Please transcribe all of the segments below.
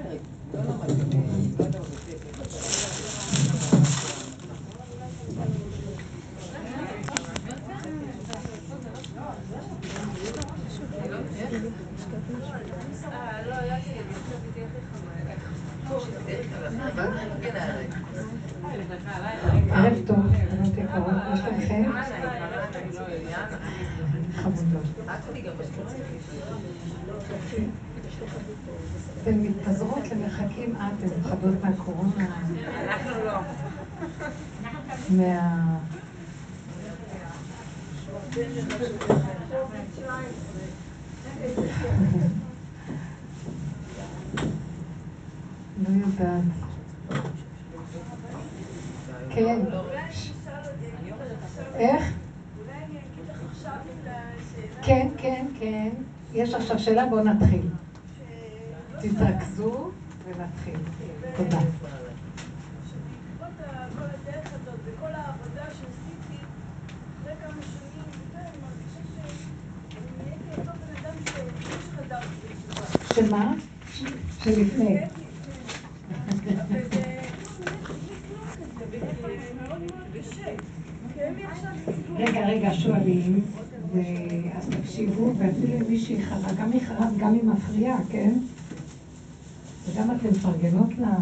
אחרת. לא למדתי, לא יודע, ערב טוב, בנות יקרות, מה שלומכם? חמודות. אתן מתפזרות למרחקים, אה, אתן מפחדות מהקורונה. אנחנו לא. מה... לא יודעת. כן. איך? כן, כן, כן. יש עכשיו שאלה, בואו נתחיל. תתרכזו ונתחיל. תודה. שמה? שלפני. רגע, רגע, שואלים, אז תקשיבו, ואפילו אם מישהי חרה, גם היא חרה וגם היא מפריעה, כן? וגם אתן מפרגנות לה,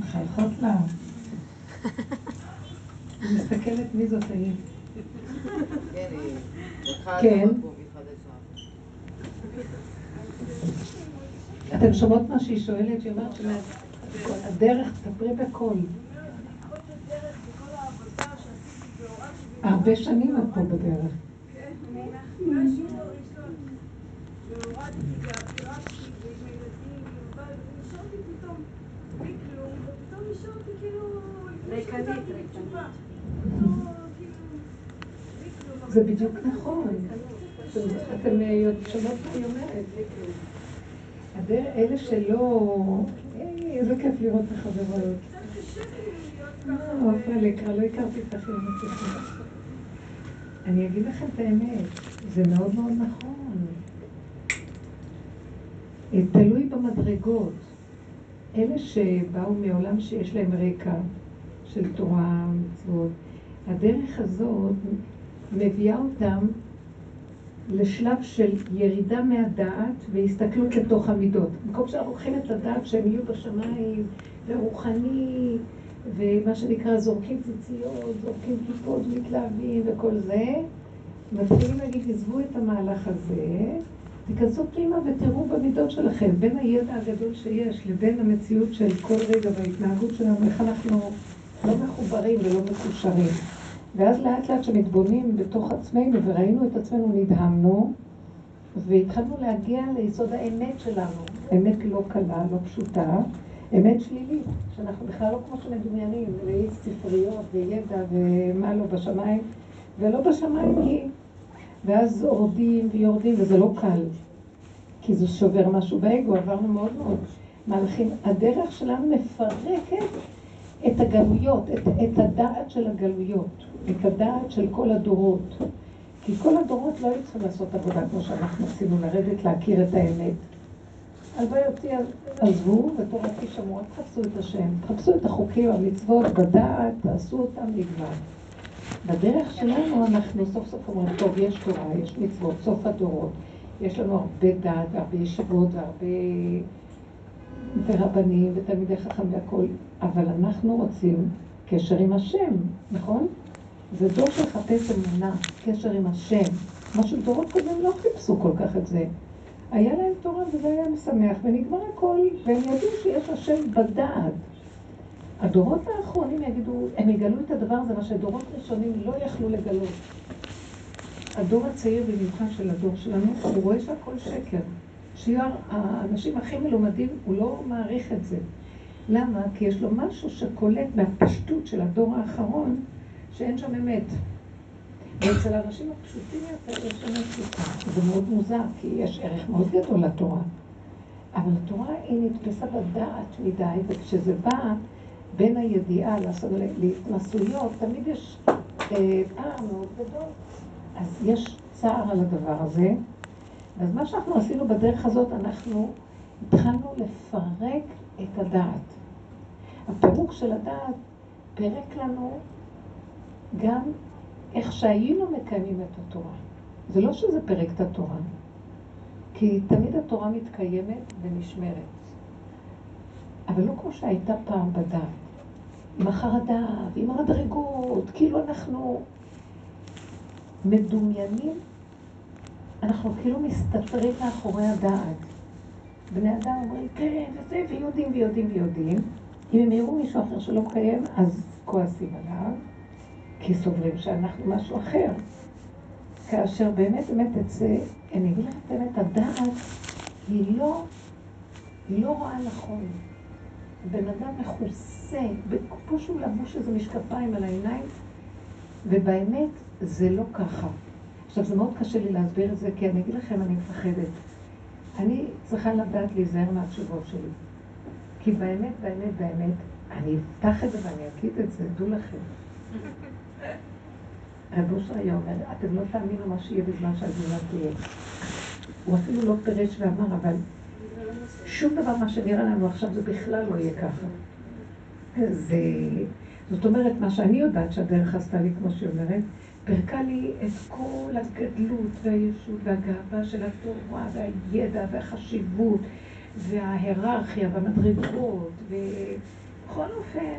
מחייכות לה. אני מסתכלת מי זאת ההיא. כן. אתם שומעות מה שהיא שואלת? היא אומרת שהדרך, תדברי בקול. הרבה שנים את פה בדרך. זה בדיוק נכון. אתם שומעות מה היא אומרת. אלה שלא... איזה כיף לראות את החברות. לקרא, לא הכרתי את אחי אני אגיד לכם את האמת, זה מאוד מאוד נכון. תלוי במדרגות. אלה שבאו מעולם שיש להם רקע של תורה, מצוות, הדרך הזאת מביאה אותם לשלב של ירידה מהדעת והסתכלות לתוך המידות. במקום שאנחנו לוקחים את הדעת שהם יהיו בשמיים, ורוחני, ומה שנקרא זורקים ציציות, זורקים כיפות, מתלהבים וכל זה, מתחילים להגיד, עזבו את המהלך הזה, תיכנסו פנימה ותראו במידות שלכם, בין הידע הגדול שיש לבין המציאות של כל רגע וההתנהגות שלנו, איך אנחנו לא מחוברים ולא מקושרים. ואז לאט לאט כשמתבונים בתוך עצמנו וראינו את עצמנו נדהמנו והתחלנו להגיע ליסוד האמת שלנו, אמת לא קלה, לא פשוטה, אמת שלילית, שאנחנו בכלל לא כמו שמדומיינים, ראית ספריות וידע ומה לא בשמיים, ולא בשמיים היא. ואז הורדים ויורדים, וזה לא קל, כי זה שובר משהו באגו, עברנו מאוד מאוד מהלכים. הדרך שלנו מפרקת את הגלויות, את, את הדעת של הגלויות, את הדעת של כל הדורות. כי כל הדורות לא היו צריכים לעשות עבודה כמו שאנחנו עשינו, לרדת להכיר את האמת. הלוואי אותי עזבו, ותורתי שמעו, תחפשו את השם, תחפשו את החוקים, המצוות, בדעת, תעשו אותם נגמר. בדרך שלנו אנחנו סוף סוף אומרים, טוב, יש תורה, יש מצוות, סוף הדורות. יש לנו הרבה דעת והרבה ישיבות והרבה... ורבנים ותלמידי חכם והכול, אבל אנחנו רוצים קשר עם השם, נכון? זה דור שחפש אמונה, קשר עם השם. מה שדורות קודם לא חיפשו כל כך את זה. היה להם תורה וזה היה משמח, ונגמר הכל, והם ידעו שיש השם בדעת. הדורות האחרונים יגידו, הם יגלו את הדבר הזה, מה שדורות ראשונים לא יכלו לגלות. הדור הצעיר במיוחד של הדור שלנו, הוא רואה שהכל שקר. שיהיו האנשים הכי מלומדים, הוא לא מעריך את זה. למה? כי יש לו משהו שקולט מהפשטות של הדור האחרון, שאין שם אמת. ואצל האנשים הפשוטים יותר יש שם תשוקה. זה מאוד מוזר, כי יש ערך מאוד גדול לתורה. אבל התורה היא נתפסה בדעת מדי, וכשזה בא בין הידיעה להתנסויות, תמיד יש אה, פער מאוד גדול. אז יש צער על הדבר הזה. אז מה שאנחנו עשינו בדרך הזאת, אנחנו התחלנו לפרק את הדעת. הפירוק של הדעת פירק לנו גם איך שהיינו מקיימים את התורה. זה לא שזה פירק את התורה, כי תמיד התורה מתקיימת ונשמרת. אבל לא כמו שהייתה פעם בדעת. עם החרדה ועם המדרגות, כאילו אנחנו מדומיינים, אנחנו כאילו מסתתרים מאחורי הדעת. בני אדם אומרים, כן, וזה, ויודעים ויודעים ויודעים. אם הם יראו מישהו אחר שלא מקיים, אז כועסים עליו, כי סוברים שאנחנו משהו אחר. כאשר באמת באמת אצל, אני אגיד לך את האמת, הדעת היא לא, היא לא רואה נכון. בן אדם מכוסה, כמו שהוא לבוש איזה משקפיים על העיניים, ובאמת זה לא ככה. עכשיו, זה מאוד קשה לי להסביר את זה, כי אני אגיד לכם, אני מפחדת. אני צריכה לדעת להיזהר מהתשובות שלי. כי באמת, באמת, באמת, אני אפתח את זה ואני אגיד את זה, דעו לכם. רב אושר היה אומר, אתם לא תאמינו מה שיהיה בזמן שהגאולה תהיה. הוא אפילו לא פירש ואמר, אבל שום דבר מה שנראה לנו עכשיו זה בכלל לא יהיה ככה. זה... זאת אומרת, מה שאני יודעת שהדרך עשתה לי, כמו שהיא אומרת, פירקה לי את כל הגדלות והישות והגאווה של התורה והידע והחשיבות וההיררכיה והמדרגות ובכל אופן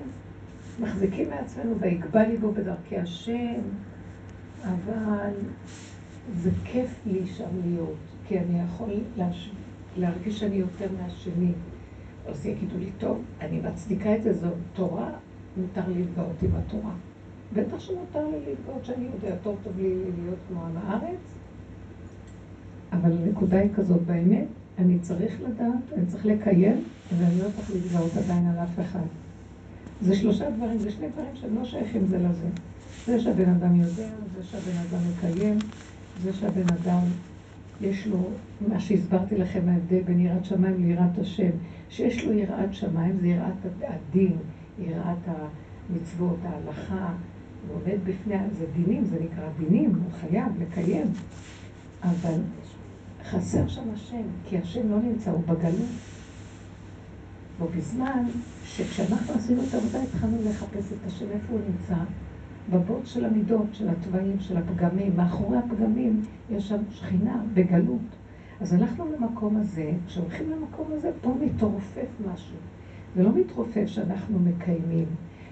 מחזיקים מעצמנו ויגבה ליבו בדרכי השם אבל זה כיף לי שם להיות כי אני יכול להש... להרגיש שאני יותר מהשני אז יגידו לי, טוב, אני מצדיקה את זה, זו תורה, מותר להתגאות עם התורה. בטח שמותר לי להתגאות שאני יודע, טוב טוב לי להיות כמו עם הארץ, אבל הנקודה היא כזאת, באמת, אני צריך לדעת, אני צריך לקיים, ואני לא צריך להתגאות עדיין על אף אחד. זה שלושה דברים, זה שני דברים שהם לא שייכים זה לזה. זה שהבן אדם יודע, זה שהבן אדם מקיים, זה שהבן אדם, יש לו, מה שהסברתי לכם, ההבדל בין יראת שמיים ליראת השם, שיש לו יראת שמיים, זה יראת הדין, יראת המצוות, ההלכה, הוא עומד בפני, זה דינים, זה נקרא דינים, הוא חייב לקיים. אבל חסר שם השם, כי השם לא נמצא, הוא בגלות. ובזמן שכשאנחנו עשינו את העבודה התחלנו לחפש את השם, איפה הוא נמצא? בבוט של המידות, של התוואים, של הפגמים. מאחורי הפגמים יש שם שכינה בגלות. אז הלכנו למקום הזה, כשהולכים למקום הזה, פה מתרופף משהו. זה לא מתרופף שאנחנו מקיימים.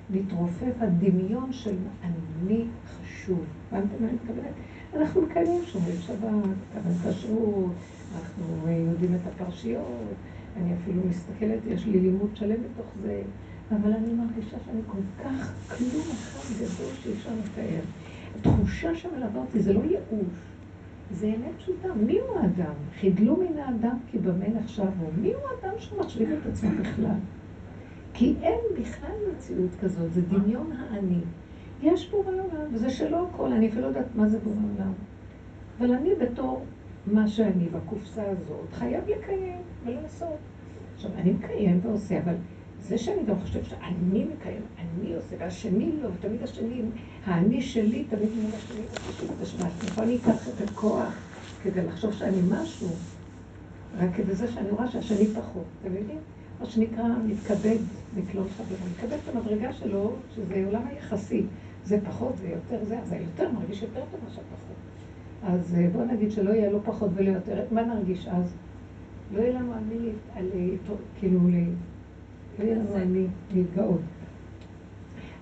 מתרופף הדמיון של אני חשוב. הבנתם מה אני מתכוונת? אנחנו מקיימים, שומרים שבת, קבלת כשרות, אנחנו יודעים את הפרשיות, אני אפילו מסתכלת, יש לי לימוד שלם בתוך זה, אבל אני מרגישה שאני כל כך כלום אחד גדול שאי אפשר לתאר. התחושה שמלווה אותי זה לא ייאוש, זה אמת פשוטה. מי הוא האדם? חידלו מן האדם כי במה נחשב הוא. מי הוא האדם שמחשיב את עצמו בכלל? כי אין בכלל מציאות כזאת, זה דמיון האני. יש בורא עולם, וזה שלא הכל, אני אפילו לא יודעת מה זה בורא עולם. אבל אני בתור מה שאני בקופסה הזאת, חייב לקיים ולעשות. עכשיו, אני מקיים ועושה, אבל זה שאני גם חושבת שאני מקיים, אני עושה, והשני לא, ותמיד השני, האני שלי תמיד מול השני, תשמע, אני אקח את הכוח כדי לחשוב שאני משהו, רק כדי זה שאני רואה שהשני פחות, אתם יודעים? מה שנקרא, מתכבד מקלון חברו, מתכבד את המדרגה שלו, שזה עולם היחסי. זה פחות, זה יותר זה, אז היותר מרגיש יותר טוב מאשר פחות. אז אה, בואו נגיד שלא יהיה לא פחות ולא יותר, מה נרגיש אז? לא יהיה לנו אני, על, כאילו, לא יהיה לנו אני להתגאות.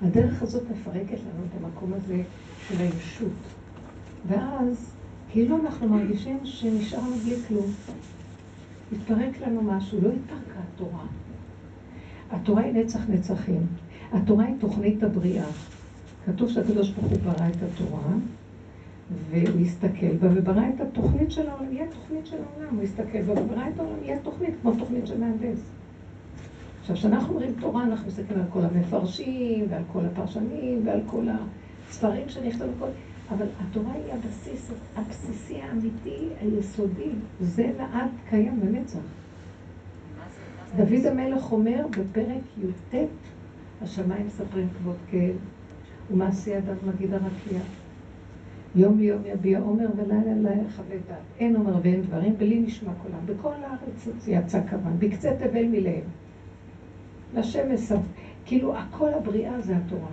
הדרך הזאת מפרקת לנו את המקום הזה של הישות. ואז, כאילו אנחנו מרגישים שנשארנו בלי כלום. התפרק לנו משהו, לא התפרקה התורה. התורה היא נצח נצחים. התורה היא תוכנית הבריאה. כתוב שהקדוש ברוך הוא ברא את התורה, והוא הסתכל בה וברא את התוכנית של העולם, יהיה תוכנית של העולם, הוא הסתכל בה וברא את העולם, יהיה תוכנית, כמו תוכנית של מהנדס. עכשיו, כשאנחנו אומרים תורה, אנחנו מסתכלים על כל המפרשים, ועל כל הפרשנים, ועל כל הספרים שנכתבו, וכל... אבל התורה היא הבסיס הבסיסי האמיתי, היסודי. זה לעד קיים לנצח. דוד המלך אומר בפרק י"ט, השמיים מספרים כבוד כאל, ומעשי ידיו מגיד הרקיע. יום ליום יביע עומר ולילה לילה יחווה דעת. אין עומר ואין דברים, בלי נשמע קולם. בכל הארץ יצא כמובן, בקצה תבל מלהם. לשם מסב... כאילו, הכל הבריאה זה התורה.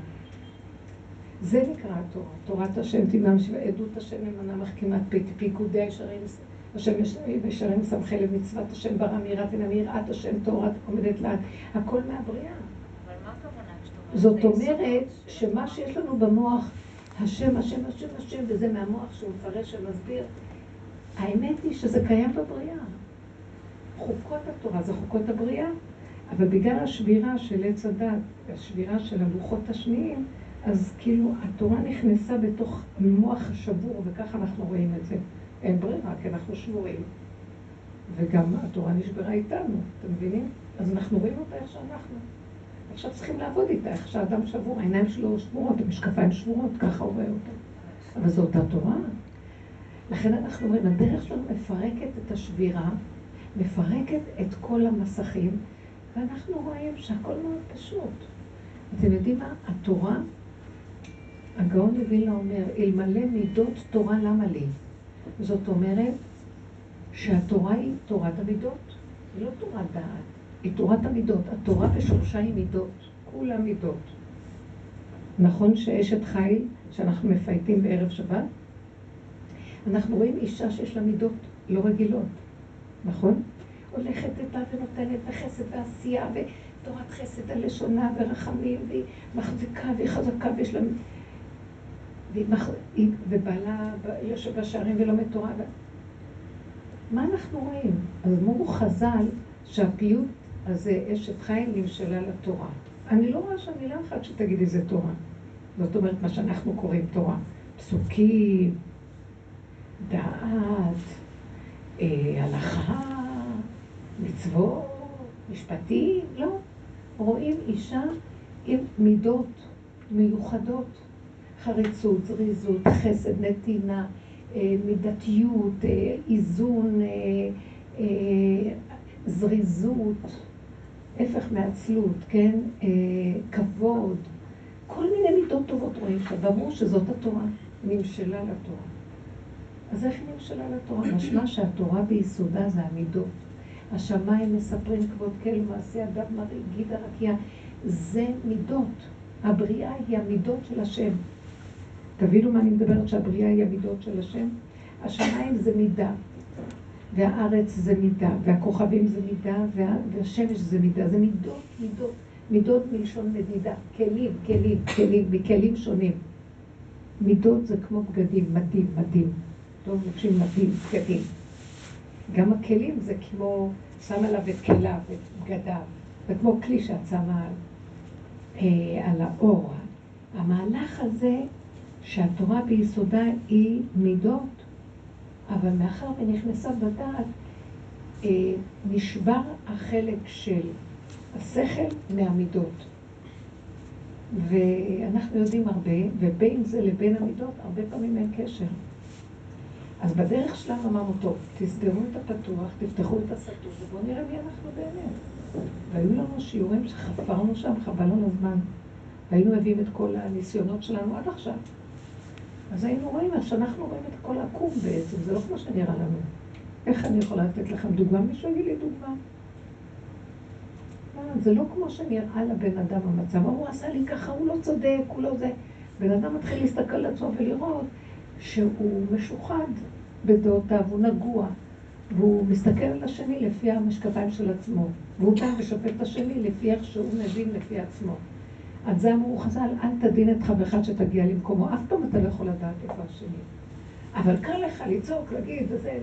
זה נקרא התורה. תורת השם תימם עדות השם אמנה מחכימת פיקודי הישרים, השם ישרים סמכי למצוות השם ברא מיראת הנה מיראת השם תורת עומדת לעד. הכל מהבריאה. זאת אומרת שמה שיש לנו במוח, השם, השם, השם, השם, וזה מהמוח שהוא מפרש ומסביר, האמת היא שזה קיים בבריאה. חוקות התורה זה חוקות הבריאה, אבל בגלל השבירה של עץ הדת, השבירה של הלוחות השניים, אז כאילו התורה נכנסה בתוך מוח שבור, וככה אנחנו רואים את זה. אין ברירה, כי אנחנו שבורים. וגם התורה נשברה איתנו, אתם מבינים? אז אנחנו רואים אותה איך שאנחנו. עכשיו צריכים לעבוד איתה, איך שהאדם שבור, העיניים שלו שבורות, המשקפיים שבורות, ככה הוא רואה אותה. אבל זו אותה תורה. לכן אנחנו אומרים, הדרך שלנו מפרקת את השבירה, מפרקת את כל המסכים, ואנחנו רואים שהכל מאוד פשוט. אתם יודעים מה? התורה, הגאון לווילנה אומר, אלמלא מידות תורה למה לי? זאת אומרת שהתורה היא תורת המידות, היא לא תורת דעת, היא תורת המידות. התורה בשורשה היא מידות, כולה מידות. נכון שאשת חיל, שאנחנו מפייטים בערב שבת, אנחנו רואים אישה שיש לה מידות לא רגילות, נכון? הולכת איתה ונותנת בחסד ועשייה ותורת חסד על לשונה ורחמים והיא מחזיקה והיא חזקה ויש לה... ובעלה יושב בשערים ולומד תורה. מה אנחנו רואים? אז אמרו חז"ל שהפיוט הזה, אשת חיים, נמשלה לתורה. אני לא רואה שם מילה אחת שתגידי זה תורה. זאת אומרת, מה שאנחנו קוראים תורה. פסוקים, דעת, אה, הלכה, מצוות, משפטים, לא. רואים אישה עם מידות מיוחדות, חריצות, זריזות, חסד, נתינה, אה, מידתיות, אה, איזון, אה, זריזות, הפך מעצלות, כן? כבוד, כל מיני מידות טובות רואים שם, ואמרו שזאת התורה, נמשלה לתורה. אז איך נמשלה לתורה? משמע שהתורה ביסודה זה המידות. השמיים מספרים כבוד כל מעשי אדם מראה גידה רקיע. זה מידות. הבריאה היא המידות של השם. תבינו מה אני מדברת שהבריאה היא המידות של השם? השמיים זה מידה, והארץ זה מידה, והכוכבים זה מידה, וה... והשמש זה מידה, זה מידות, מידות, מידות מלשון מדידה, כלים, כלים, כלים, מכלים שונים. מידות זה כמו בגדים, מדים, מדים. טוב, מבקשים מדים, בגדים. גם הכלים זה כמו, שם עליו את כליו, את בגדיו, זה כמו כלי שאת שמה אה, על האור. המהלך הזה שהתורה ביסודה היא מידות, אבל מאחר ונכנסה בדעת, אה, נשבר החלק של השכל מהמידות. ואנחנו יודעים הרבה, ובין זה לבין המידות, הרבה פעמים אין קשר. אז בדרך שלנו אמרנו, טוב, תסגרו את הפתוח, תפתחו את הסתור, ובואו נראה מי אנחנו באמת. והיו לנו שיעורים שחפרנו שם, חבל לנו זמן. והיינו מביאים את כל הניסיונות שלנו עד עכשיו. אז היינו רואים איך שאנחנו רואים את כל עקום בעצם, זה לא כמו שנראה לנו. איך אני יכולה לתת לכם דוגמה? מישהו יגיד לי דוגמה. אה, זה לא כמו שנראה לבן אדם המצב, הוא עשה לי ככה, הוא לא צודק, הוא לא זה. בן אדם מתחיל להסתכל על עצמו ולראות שהוא משוחד בדעותיו, הוא נגוע, והוא מסתכל על השני לפי המשקפיים של עצמו, והוא בא ושופט את השני לפי איך שהוא מבין לפי עצמו. על זה אמרו חז"ל, אל תדין את חברך שתגיע למקומו, אף פעם אתה לא יכול לדעת איפה השני. אבל קל לך לצעוק, להגיד, וזה...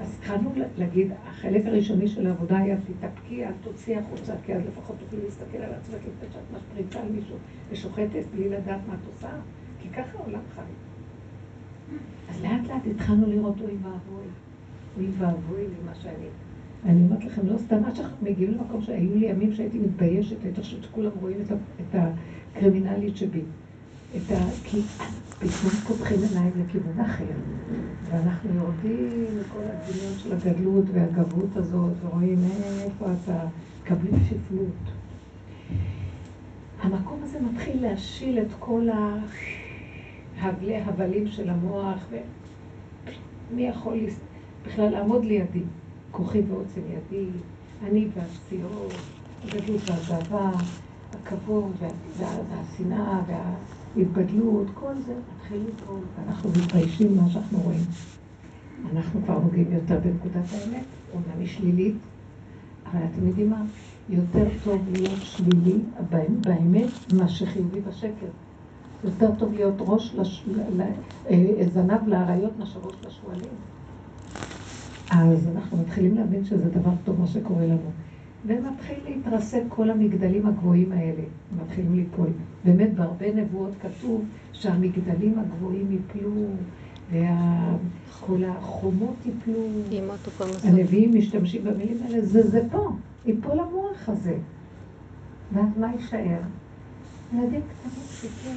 אז התחלנו להגיד, החלק הראשוני של העבודה היה, תתאפקי, אל תוציאי החוצה, כי אז לפחות תוכלי להסתכל על עצמך לפני שאת משפריצה על מישהו ושוחטת בלי לדעת מה את עושה, כי ככה העולם חי. אז לאט לאט התחלנו לראות, אוי ואבוי, אוי ואבוי לי מה שאני. אני אומרת לכם, לא סתם, עד שאנחנו מגיעים למקום שהיו לי ימים שהייתי מתביישת, הייתי חושבת שכולם רואים את, הקרימינלית שבי. את ה... כי פתאום פותחים עיניים לכיוון אחר, ואנחנו יורדים לכל הדמיון של הגדלות והגבות הזאת, ורואים איפה אתה, מקבלים שפלות. המקום הזה מתחיל להשיל את כל הבלי הבלים של המוח, ומי יכול בכלל לעמוד לידי? כוחי ועוצם ידי, אני והפציעות, הגדלות והגאווה, הכבוד והשנאה וההתבדלות, כל זה מתחיל ליפול, ואנחנו מתביישים מה שאנחנו רואים. אנחנו כבר נוגעים יותר בנקודת האמת, אומנם היא שלילית, אבל אתם יודעים מה? יותר טוב להיות שלילי באמת מאשר חיובי בשקר. יותר טוב להיות ראש, לש... אה, זנב לאריות מאשר ראש לשועלים. אז אנחנו מתחילים להבין שזה דבר טוב מה שקורה לנו. ומתחיל להתרסק כל המגדלים הגבוהים האלה, מתחילים ליפול. באמת בהרבה נבואות כתוב שהמגדלים הגבוהים יפלו, וכל החומות יפלו. הנביאים משתמשים במילים האלה, זה זה פה, יפול המוח הזה. ואז מה יישאר? ילדים קטנים פשוטים,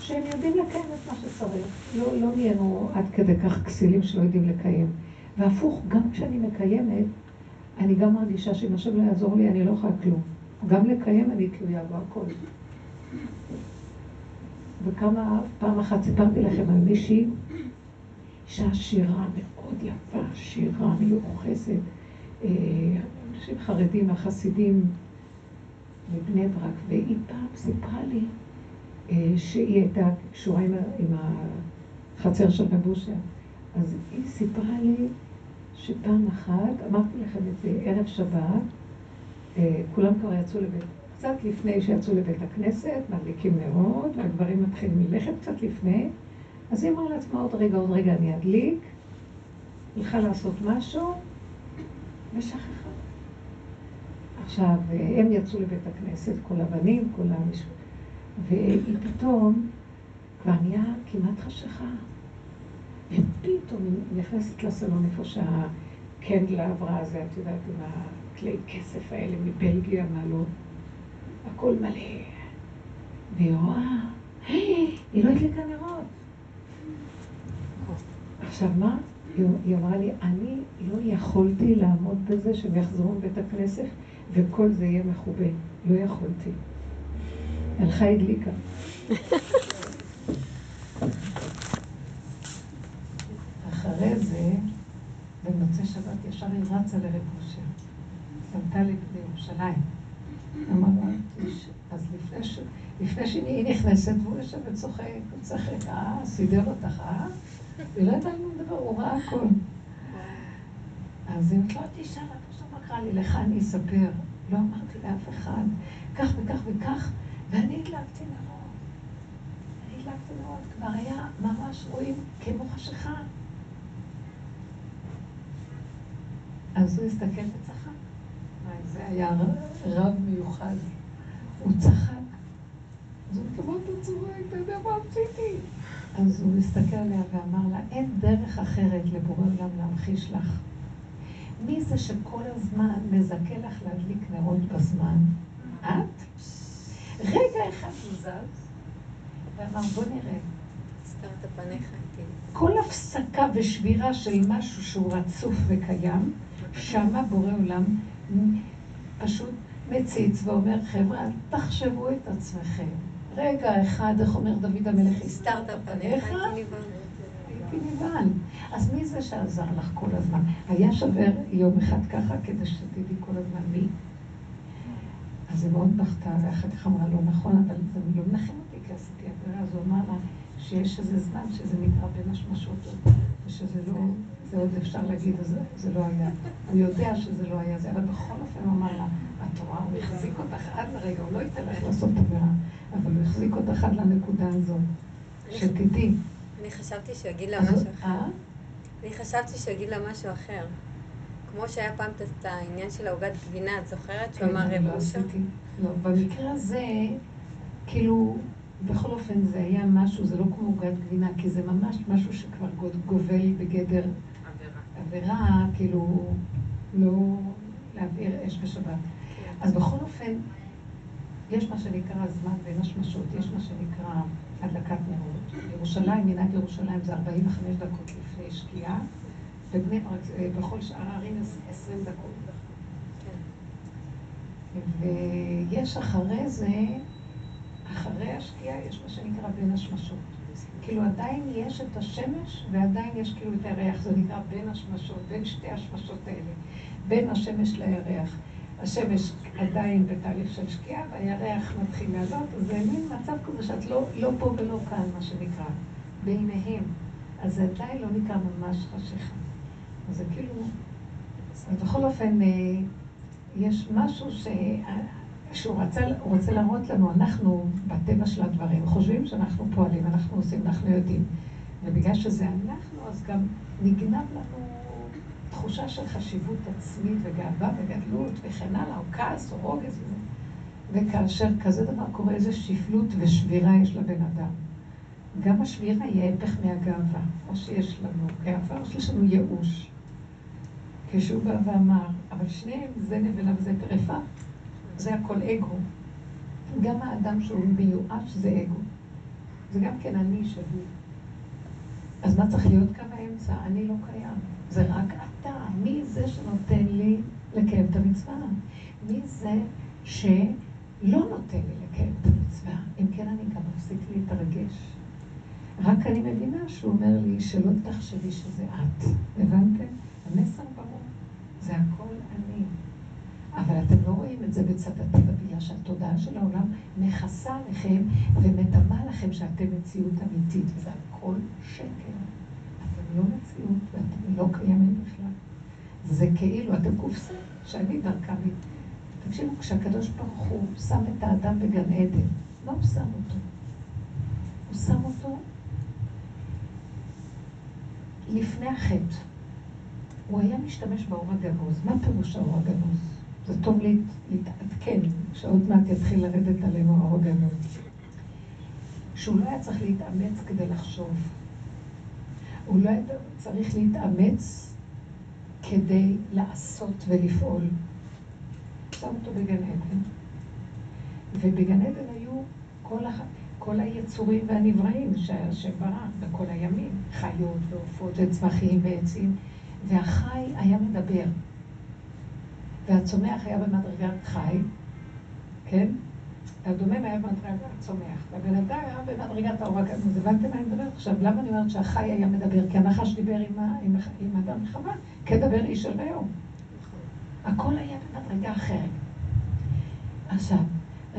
שהם יודעים לקיים את מה שצריך. לא, לא נהיינו עד כדי כך כסילים שלא יודעים לקיים. והפוך, גם כשאני מקיימת, אני גם מרגישה שאם השם לא יעזור לי, אני לא יכולה כלום. גם לקיים אני תלויה בהכל. וכמה, פעם אחת סיפרתי לכם על מישהי, אישה שירה מאוד יפה, שירה מיוחסת. אה, אנשים חרדים, החסידים מבני ברק, והיא פעם סיפרה לי אה, שהיא הייתה קשורה עם החצר של רבושר. אז היא סיפרה לי שפעם אחת, אמרתי לכם את זה, ערב שבת, אה, כולם כבר יצאו לבית, קצת לפני שיצאו לבית הכנסת, מדליקים נרות, והגברים מתחילים ללכת קצת לפני, אז היא אמרה לעצמה עוד רגע, עוד רגע אני אדליק, הלכה לעשות משהו, ושכחה. עכשיו, הם יצאו לבית הכנסת, כל הבנים, כל המשפט, והיא פתאום כבר נהיה כמעט חשיכה. ופתאום נכנסת לסלון איפה שהקנדלה עברה הזה, את יודעת, עם הכלי כסף האלה מבלגיה, מה לא? הכל מלא. והיא רואה, היא לא הדליקה נרות. עכשיו מה? היא אמרה לי, אני לא יכולתי לעמוד בזה שהם יחזרו מבית הכנסת וכל זה יהיה מכובה. לא יכולתי. הלכה הדליקה. אחרי זה, במוצאי שבת ישר היא רצה לרב אושר. סמתה לי בירושלים. אמרה, אז לפני, ש... לפני שהיא נכנסת, והוא יושב וצוחק, הוא צוחק, אה, סידר אותך, אה? היא לא יודעת על מה מדבר, הוא ראה הכל. אז היא אומרת לו, תשאל, את מה קרה לי, לך אני אספר. לא אמרתי לאף אחד, כך וכך וכך, ואני הדלקתי נרות. אני הדלקתי נרות, כבר היה ממש רואים כמו חשיכה. אז הוא הסתכל וצחק. זה היה רב מיוחד. הוא צחק. אז הוא אתה צוחק, אתה יודע מה עשיתי? אז הוא הסתכל עליה ואמר לה, אין דרך אחרת לבורא עולם להמחיש לך. מי זה שכל הזמן מזכה לך להדליק נרות בזמן? את? רגע אחד הוא זז, ואמר, בוא נראה. כל הפסקה ושבירה של משהו שהוא רצוף וקיים, שמה בורא עולם פשוט מציץ ואומר, חבר'ה, תחשבו את עצמכם. רגע אחד, איך אומר דוד המלך, הסתרת פניך? הייתי נבהל. אז מי זה שעזר לך כל הזמן? היה שווה יום אחד ככה כדי שתדעי כל הזמן מי. אז היא מאוד בכתה, ואחר כך אמרה לו, נכון, אבל זה לא מנחם אותי, כי עשיתי עבירה. אז הוא אמר לה שיש איזה זמן שזה נקרא בין השמשות, ושזה לא, זה עוד אפשר להגיד, אז זה לא היה. הוא יודע שזה לא היה זה, אבל בכל אופן הוא אמר לה, את רואה, הוא החזיק אותך עד לרגע, הוא לא ייתן לך לעשות עבירה, אבל הוא החזיק אותך עד לנקודה הזאת, שתדעי. אני חשבתי שהוא יגיד לה משהו אחר. אה? אני חשבתי שהוא יגיד לה משהו אחר. כמו שהיה פעם את העניין של העוגת גבינה, את זוכרת? שהוא אמר רב אושר? לא, במקרה הזה, כאילו, בכל אופן זה היה משהו, זה לא כמו עוגת גבינה, כי זה ממש משהו שכבר גובל בגדר עבירה, כאילו, לא להבעיר אש בשבת. כן. אז בכל אופן, יש מה שנקרא זמן בין השמשות, יש מה שנקרא הדלקת נרות. ירושלים, מנהג ירושלים זה 45 דקות לפני שקיעה, בבני ברק, אה, בכל שאר הערים 20 דקות. ויש אחרי זה, אחרי השקיעה, יש מה שנקרא בין השמשות. כאילו עדיין יש את השמש ועדיין יש כאילו את הירח, זה נקרא בין השמשות, בין שתי השמשות האלה, בין השמש לירח. השמש עדיין בתהליך של שקיעה והירח מתחיל לעלות, זה מין מצב כזה שאת לא, לא פה ולא כאן, מה שנקרא, ביניהם. אז זה עדיין לא נקרא ממש חשיכה. אז זה כאילו... בכל אופן, אה, יש משהו ש... שהוא רצה, רוצה להראות לנו, אנחנו בטבע של הדברים, חושבים שאנחנו פועלים, אנחנו עושים, אנחנו יודעים. ובגלל שזה אנחנו, אז גם נגנב לנו תחושה של חשיבות עצמית וגאווה וגדלות וכן הלאה, או כעס או רוגז וזה. וכאשר כזה דבר קורה, איזה שפלות ושבירה יש לבן אדם. גם השבירה היא ההפך מהגאווה. או שיש לנו גאווה או שיש לנו ייאוש. כשהוא בא ואמר, אבל שניהם זה נבלה וזה טרפה, זה הכל אגו. גם האדם שהוא מיואש זה אגו. זה גם כן אני שהוא. אז מה צריך להיות קו האמצע? אני לא קיים. זה רק אתה. מי זה שנותן לי לקיים את המצווה? מי זה שלא נותן לי לקיים את המצווה? אם כן, אני גם מפסיק להתרגש. רק אני מבינה שהוא אומר לי שלא תחשבי שזה את. הבנתם? המסר ברור. זה הכל אני. אבל אתם לא רואים את זה בצד הטבע, בגלל שהתודעה של העולם מכסה עליכם ומדמה לכם שאתם מציאות אמיתית, וזה הכל שקר. אתם לא מציאות ואתם לא קיימים בכלל. זה כאילו, אתם קופסה שאני דרכה מ... תקשיבו, כשהקדוש ברוך הוא שם את האדם בגן עדן, מה הוא שם אותו? הוא שם אותו לפני החטא. הוא היה משתמש באור הגנוז. מה פירוש האור הגנוז? זה טוב להת, להתעדכן, שעוד מעט יתחיל לרדת עלינו האור הגנוז. שהוא לא היה צריך להתאמץ כדי לחשוב. הוא לא היה צריך להתאמץ כדי לעשות ולפעול. שם אותו בגן עדן. ובגן עדן היו כל, הח... כל היצורים והנבראים שהשם ברא בכל הימים, חיות ועופות וצמחים ועצים. והחי היה מדבר, והצומח היה במדרגת חי, כן? והדומם היה במדרגת הצומח, והבן אדם היה במדרגת האור הגנוז. הבנתם מה אני מדברת עכשיו? למה אני אומרת שהחי היה מדבר? כי הנחש דיבר עם, עם, עם כדבר איש של היום. הכל היה במדרגה אחרת. עכשיו,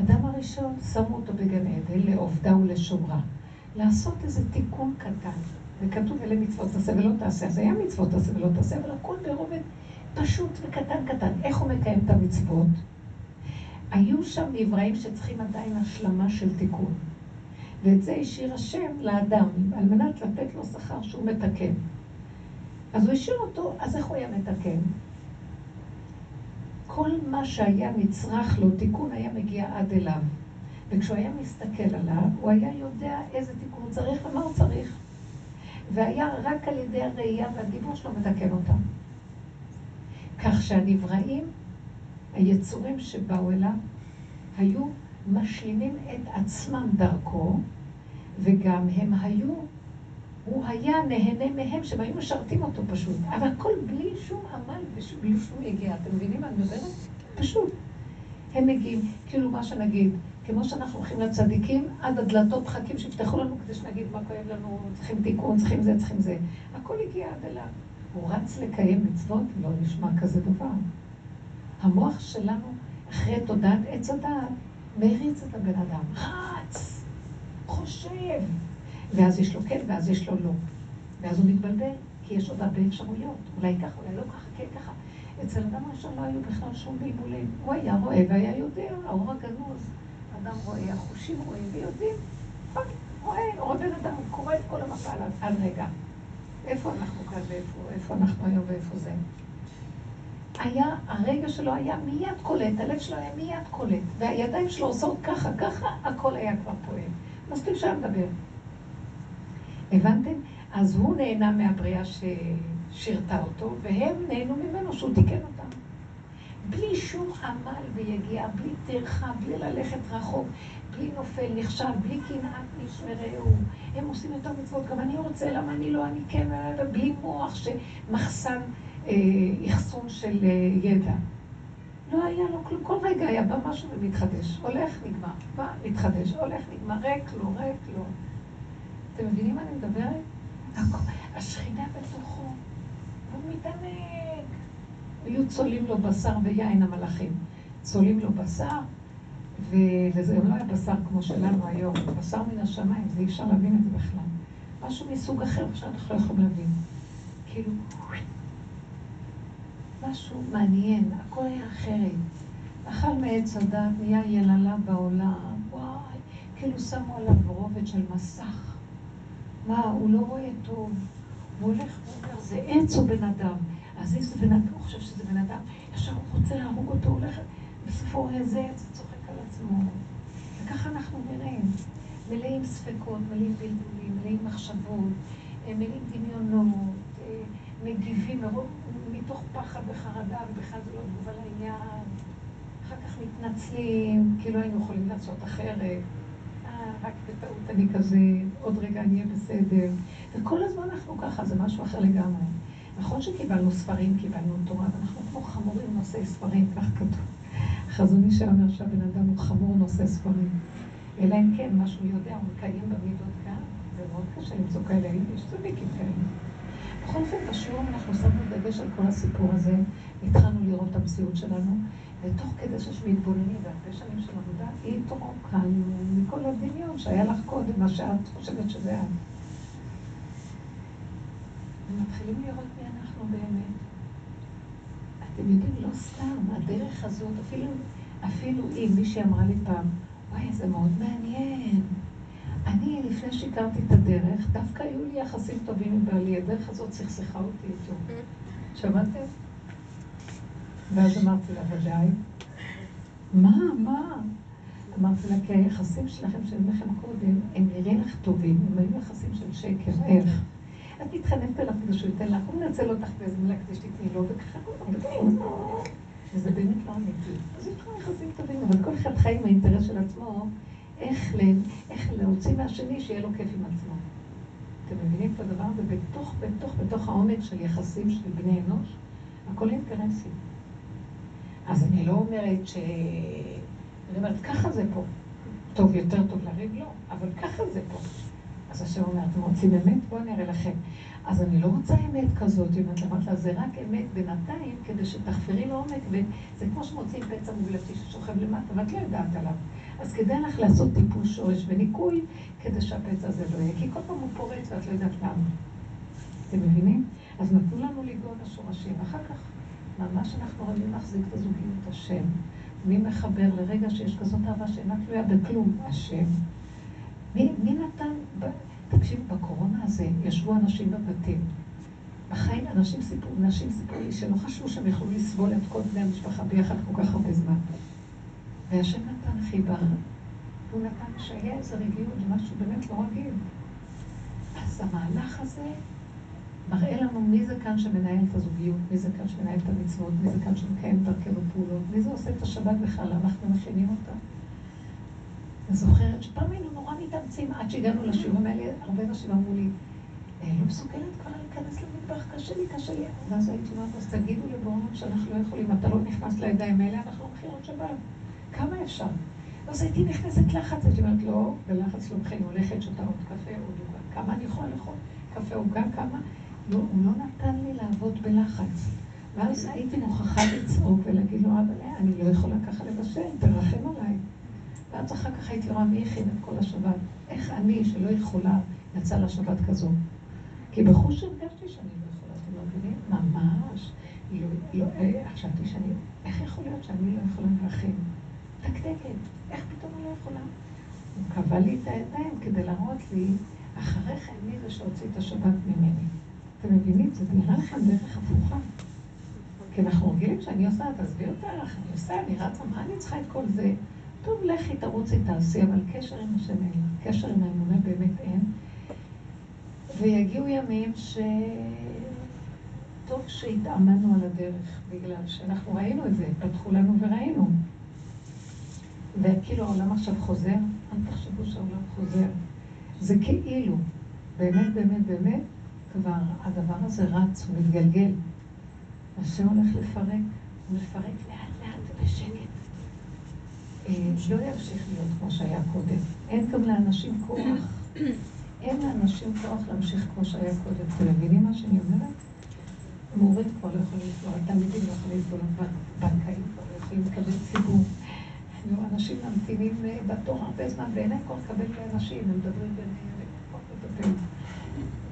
אדם הראשון, שמו אותו בגן עדן לעובדה ולשומרה. לעשות איזה תיקון קטן. וכתוב אלה מצוות תעשה ולא תעשה. אז היה מצוות תעשה ולא תעשה, אבל הכל ברובד פשוט וקטן קטן. איך הוא מקיים את המצוות? היו שם נבראים שצריכים עדיין השלמה של תיקון. ואת זה השאיר השם לאדם, על מנת לתת לו שכר שהוא מתקן. אז הוא השאיר אותו, אז איך הוא היה מתקן? כל מה שהיה נצרך לו, תיקון היה מגיע עד אליו. וכשהוא היה מסתכל עליו, הוא היה יודע איזה תיקון צריך ומה הוא צריך. והיה רק על ידי הראייה והדיבור שלו מתקן אותם. כך שהנבראים, היצורים שבאו אליו, היו משלימים את עצמם דרכו, וגם הם היו, הוא היה נהנה מהם, שהם היו משרתים אותו פשוט. אבל הכל בלי שום עמל ובלי שום יגיעה. אתם מבינים מה אני מדברת? פשוט. הם מגיעים, כאילו מה שנגיד, כמו שאנחנו הולכים לצדיקים, עד הדלתות מחכים שיפתחו לנו כדי שנגיד מה כואב לנו, צריכים תיקון, צריכים זה, צריכים זה. הכל הגיע עד אליו. הוא רץ לקיים מצוות, לא נשמע כזה דבר. המוח שלנו, אחרי תודעת עץ הדעת, מריץ את הבן אדם. רץ, חושב. ואז יש לו כן, ואז יש לו לא. ואז הוא מתבלבל, כי יש עוד הרבה אפשרויות. אולי ככה, אולי לא ככה, כן ככה. אצל אדם ראשון לא היו בכלל שום בלבולים. הוא היה רואה והיה יודע, האור הגנוז. אדם רואה, החושים רואים ויודעים. רואה, רואה בן אדם, קורא את כל המפה על רגע. איפה אנחנו כאן ואיפה, איפה אנחנו היום ואיפה זה. היה, הרגע שלו היה מיד קולט, הלב שלו היה מיד קולט, והידיים שלו עושות ככה, ככה, הכל היה כבר פועל. מספיק שהיה מדבר. הבנתם? אז הוא נהנה מהבריאה ששירתה אותו, והם נהנו ממנו שהוא תיקן אותם. בלי שום עמל ויגיעה, בלי טרחה, בלי ללכת רחוק, בלי נופל, נכשל, בלי קנאת איש ורעהו. הם עושים יותר מצוות, גם אני רוצה, למה אני לא, אני כן, בלי מוח שמחסן אה, אחסון של אה, ידע. לא היה לו כלום, כל רגע היה בא משהו ומתחדש. הולך, נגמר, בא, מתחדש, הולך, נגמר, ריק לו, ריק לו. אתם מבינים מה אני מדברת? השכינה בתוכו, הוא מתענג. היו צולעים לו בשר ויין המלאכים. צולעים לו בשר. וזה גם לא היה בשר כמו שלנו היום, בשר מן השמיים, זה אי אפשר להבין את זה בכלל. משהו מסוג אחר שאנחנו לא יכולים להבין. כאילו, משהו מעניין, הכל היה אחרת. אכל מעץ הדת, נהיה יללה בעולם, וואי, כאילו שמו עליו רובד של מסך. מה, הוא לא רואה טוב, הוא הולך ואומר, זה עץ או בן אדם? אז אם זה בן אדם, הוא חושב שזה בן אדם, ישר הוא רוצה להרוג אותו, הוא הולך, בסופו הוא רואה זה עץ, עצמו. וככה אנחנו נראים, מלאים ספקות, מלאים בלבולים, מלאים מחשבות, אה, מלאים דמיונות, אה, מגיבים מתוך פחד וחרדה, ובכלל זה לא תגובה לעניין. אחר כך מתנצלים, כאילו היינו יכולים לעשות אחרת. אה, רק בטעות אני כזה, עוד רגע אני אהיה בסדר. וכל הזמן אנחנו ככה, זה משהו אחר לגמרי. נכון שקיבלנו ספרים, קיבלנו תורה, ואנחנו כמו חמורים נושאי ספרים, כך כתוב. חזון איש אומר שהבן אדם הוא חמור נושא ספרים. אלא אם כן, מה שהוא יודע, הוא מקיים במידות כאן. זה מאוד קשה למצוא כאלה, יש צדיקים כאלה. בכל אופן, בשיעור אנחנו שמנו דגש על כל הסיפור הזה, התחלנו לראות את המציאות שלנו, ותוך כדי שיש מתבוננים והרבה שנים של עבודה, התרוקנו מכל הדמיון שהיה לך קודם, מה שאת חושבת שזה את. ומתחילים לראות מי אנחנו באמת. אתם יודעים, לא סתם, הדרך הזאת, אפילו, אפילו אם מישהי אמרה לי פעם, וואי, זה מאוד מעניין. אני, לפני שהכרתי את הדרך, דווקא היו לי יחסים טובים עם בעלי, הדרך הזאת סכסכה אותי איתו. שמעתם? ואז אמרתי לה, ודאי. מה, מה? אמרתי לה, כי היחסים שלכם שהיו לכם קודם, הם נראים לך טובים, הם היו יחסים של שקר, איך? את מתחננת אליו כדי שהוא ייתן לך, הוא מנצל אותך באיזה מילה כדי שתתני לו, וככה כל הזמן, וזה באמת לא אמיתי. אז יש לך יחסים טובים, אבל כל אחד חי עם האינטרס של עצמו. איך להוציא מהשני שיהיה לו כיף עם עצמו. אתם מבינים את הדבר הזה? בתוך, בתוך, בתוך העומק של יחסים של בני אנוש, הכל אינטרסים. אז אני לא אומרת ש... אני אומרת, ככה זה פה. טוב, יותר טוב לריב? לא, אבל ככה זה פה. אז השם אומר, אתם רוצים אמת? בואו אני אראה לכם. אז אני לא רוצה אמת כזאת, היא אומרת אמרת לה, זה רק אמת בינתיים, כדי שתחפרי לעומק, וזה כמו שמוצאים פצע מוגלתי ששוכב למטה, ואת לא יודעת עליו. אז כדאי לך לעשות טיפוש שורש וניקוי, כדי שהפצע הזה לא יהיה, כי כל פעם הוא פורץ ואת לא יודעת למה. אתם מבינים? אז נתנו לנו לגאול השורשים, אחר כך ממש אנחנו רבים להחזיק את הזוגיות השם. מי מחבר לרגע שיש כזאת אהבה שאינה תלויה בכלום? השם. מי, מי נתן, תקשיבו, בקורונה הזה ישבו אנשים בבתים. בחיים אנשים סיפרו, נשים סיפרו לי שלא חשבו שהם יכלו לסבול את כל בני המשפחה ביחד כל כך הרבה זמן. והשם נתן חיבה, והוא נתן שהיה איזה רגיעות, משהו באמת לא רגיל. אז המהלך הזה מראה לנו מי זה כאן שמנהל את הזוגיות, מי זה כאן שמנהל את המצוות, מי זה כאן שמקיים דרכנו פעולות, מי זה עושה את השבת בכלל, אנחנו מכינים אותה. אני זוכרת שפעם היינו נורא מתאמצים עד שהגענו לשיעורים האלה, הרבה אנשים אמרו לי, "אה, לא מסוגלת כבר להיכנס למטבח, קשה לי, קשה לי. ואז הייתי אומרת, אז תגידו לבורנו שאנחנו לא יכולים, אתה לא נכנס לידיים האלה, אנחנו עוד שבת. כמה אפשר? אז הייתי נכנסת לחץ, הייתי אומרת, לא, בלחץ לא מכין, הולכת, שותה עוד קפה, עוד עוגה. כמה אני יכולה לאכול? קפה, עוגה, כמה? לא, הוא לא נתן לי לעבוד בלחץ. ואז הייתי מוכרחה לצעוק ולהגיד לו, אבל אה, אני לא יכולה ככה לבשל, תרחם עליי. ואז אחר כך הייתי רואה מי הכין את כל השבת. איך אני, שלא יכולה, יצאה לשבת כזו. כי בחוש הרגשתי שאני לא יכולה, אתם לא מבינים? ממש. לא, לא, אה, חשבתי שאני, איך יכול להיות שאני לא יכולה להכין? תקתקת, איך פתאום אני לא יכולה? הוא קבע לי את הידיים כדי להראות לי, אחריך מי זה שהוציא את השבת ממני. אתם מבינים? זה נראה לכם דרך הפוכה. כי אנחנו רגילים שאני עושה, תעזבי אותך, אני עושה, אני רצה, מה אני צריכה את כל זה? טוב, לכי, תרוצי, תעשי, אבל קשר עם השם אין לה. קשר עם האמונה באמת אין. ויגיעו ימים ש... טוב שהתאמנו על הדרך, בגלל שאנחנו ראינו את זה, פתחו לנו וראינו. וכאילו העולם עכשיו חוזר, אל תחשבו שהעולם חוזר. זה כאילו, באמת, באמת, באמת, כבר הדבר הזה רץ, הוא מתגלגל. השם הולך לפרק, הוא מפרק לאט לאט ובשקט. לא ימשיך להיות כמו שהיה קודם. אין גם לאנשים כוח. אין לאנשים כוח להמשיך כמו שהיה קודם. אתם מבינים מה שאני אומרת? מורים כבר לא יכולים לסבול, התלמידים לא יכולים לסבול, בנקאים כבר לא יכולים לקבל ציבור. אנשים ממתינים אה, בתור הרבה זמן, ואין להם כוח לקבל לאנשים, הם מדברים ביניהם, אין כוח לטפל.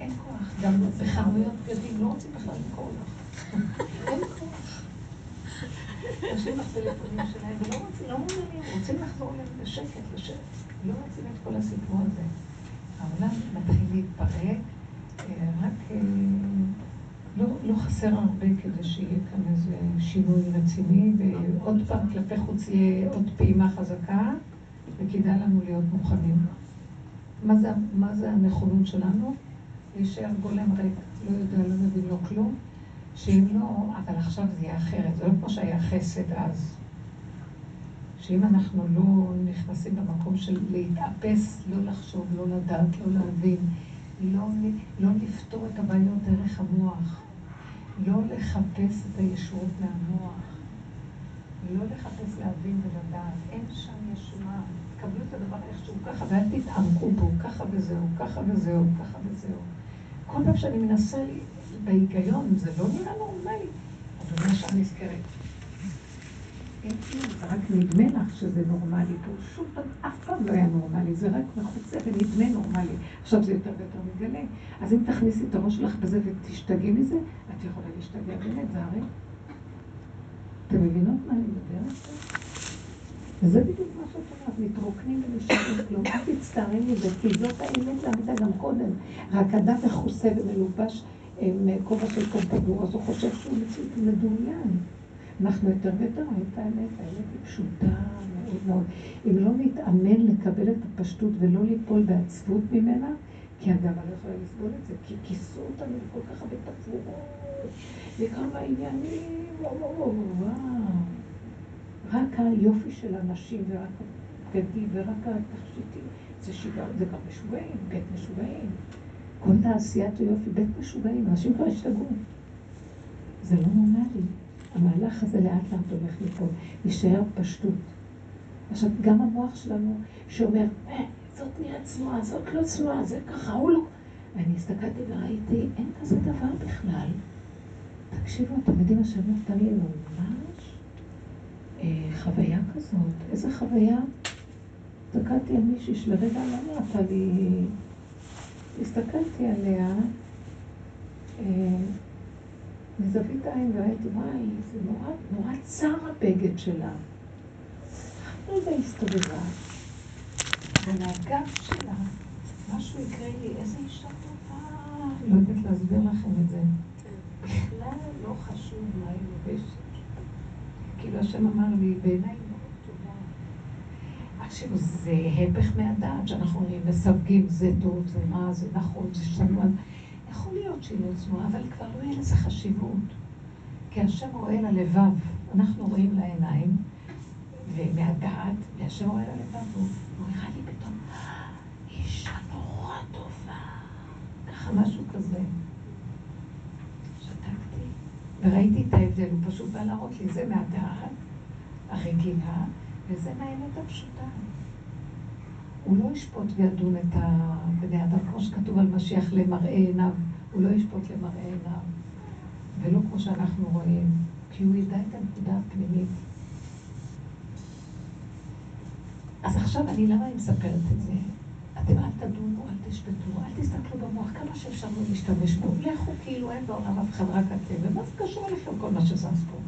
אין כוח. גם בחנויות בגדים לא רוצים בכלל למכור לך. אין כוח. אנשים בטלפונים שלהם, ולא רוצים, לא מעוניינים, רוצים לחזור אליהם בשקט, לשקט. לא רוצים את כל הסיפור הזה. העולם מתחיל להתפרק, אה, רק אה, לא, לא חסר הרבה כדי שיהיה כאן איזה שינוי רציני, ועוד פעם כלפי חוץ יהיה עוד פעימה חזקה, וכדאי לנו להיות מוכנים. מה זה, מה זה הנכונות שלנו? להישאר גולם ריק, לא יודע, לא מבין לו כלום, שאם לא, אבל עכשיו זה יהיה אחרת, זה לא כמו שהיה חסד אז. שאם אנחנו לא נכנסים במקום של להתאפס, לא לחשוב, לא לדעת, לא להבין, לא, לא לפתור את הבעיות דרך המוח, לא לחפש את הישועות מהמוח, לא לחפש להבין ולדעת, אין שם ישועה. תקבלו את הדבר איכשהו ככה, ואל תתעמקו בו, ככה וזהו, ככה וזהו, ככה וזהו. כל פעם שאני מנסה בהיגיון, זה לא נראה נורמלי. אז אני ישר נזכרת. זה רק נדמה לך שזה נורמלי פה. שום פעם, אף פעם לא היה נורמלי, זה רק מחוצה ונדמה נורמלי. עכשיו זה יותר ויותר מגלה. אז אם תכניסי את הראש שלך בזה ותשתגעי מזה, את יכולה להשתגע באמת, זה הרי... אתם מבינות מה אני מדברת? וזה בדיוק מה שאת אומרת, מתרוקנים ונשארים כלום. אל תצטערי מזה, כי זאת האמת לאמיתה גם קודם. רק אדם מכוסה ומלובש כובע של קומפדור, אז הוא חושב שהוא מציאות מדומיין. אנחנו יותר ויותר רואים את האמת, האמת היא פשוטה מאוד מאוד. אם לא נתאמן לקבל את הפשטות ולא ליפול בעצבות ממנה, כי אגב, אני לא יכולה לסבול את זה, כי כיסו אותנו כל כך הרבה תפורות, וכמה עניינים, וואו. רק היופי של הנשים ורק הבגדים ורק התכשיטים, זה שיגעון, זה גם משוגעים, בית משוגעים. כל תעשיית היופי, בית משוגעים, אנשים כבר השתגעו. זה לא נורמלי. המהלך הזה לאט לאט הולך ליפול, יישאר פשטות. עכשיו, גם המוח שלנו שאומר, אה, זאת נראית צנועה, זאת לא צנועה, זה ככה, הוא לא... ואני הסתכלתי וראיתי, אין כזה דבר בכלל. תקשיבו, אתם יודעים מה שאני נתן לי ממש אה, חוויה כזאת. איזה חוויה? הסתכלתי על מישהי שלרגע לא נראתה לי... הסתכלתי עליה, אה, מזווית העין וראיתי, וואי, זה נורא, נורא צר הבגד שלה. רגע הסתובבה, ועל הגב שלה, משהו יקרה לי, איזה אישה טובה. לא יודעת להסביר לכם את זה. בכלל לא חשוב מה היא לובשת. כאילו השם אמר לי, בעיניי. עכשיו, זה הפך מהדעת, שאנחנו מסווגים, זה טוב, זה רע, זה נכון, זה שנון. יכול להיות שהיא לא צנועה, אבל כבר לא יהיה לזה חשיבות. כי השם רואה ללבב, אנחנו רואים לעיניים, ומהדעת, והשם רואה ללבב, והוא נראה לי פתאום, אישה נורא טובה. ככה משהו כזה. שתקתי, וראיתי את ההבדל, הוא פשוט בא להראות לי, זה מהדעת הרגילה, וזה מהאמת הפשוטה. הוא לא ישפוט וידון את הבני אדם, כמו שכתוב על משיח למראה עיניו, הוא לא ישפוט למראה עיניו, ולא כמו שאנחנו רואים, כי הוא ידע את הנקודה הפנימית. אז עכשיו אני, למה אני מספרת את זה? אתם אל תדונו, אל תשפטו, אל תסתכלו במוח, כמה שאפשר לא להשתמש בו. לכו כאילו אין בעולם אף אחד רק אתם, ומה זה קשור אליכם כל מה שזז פה?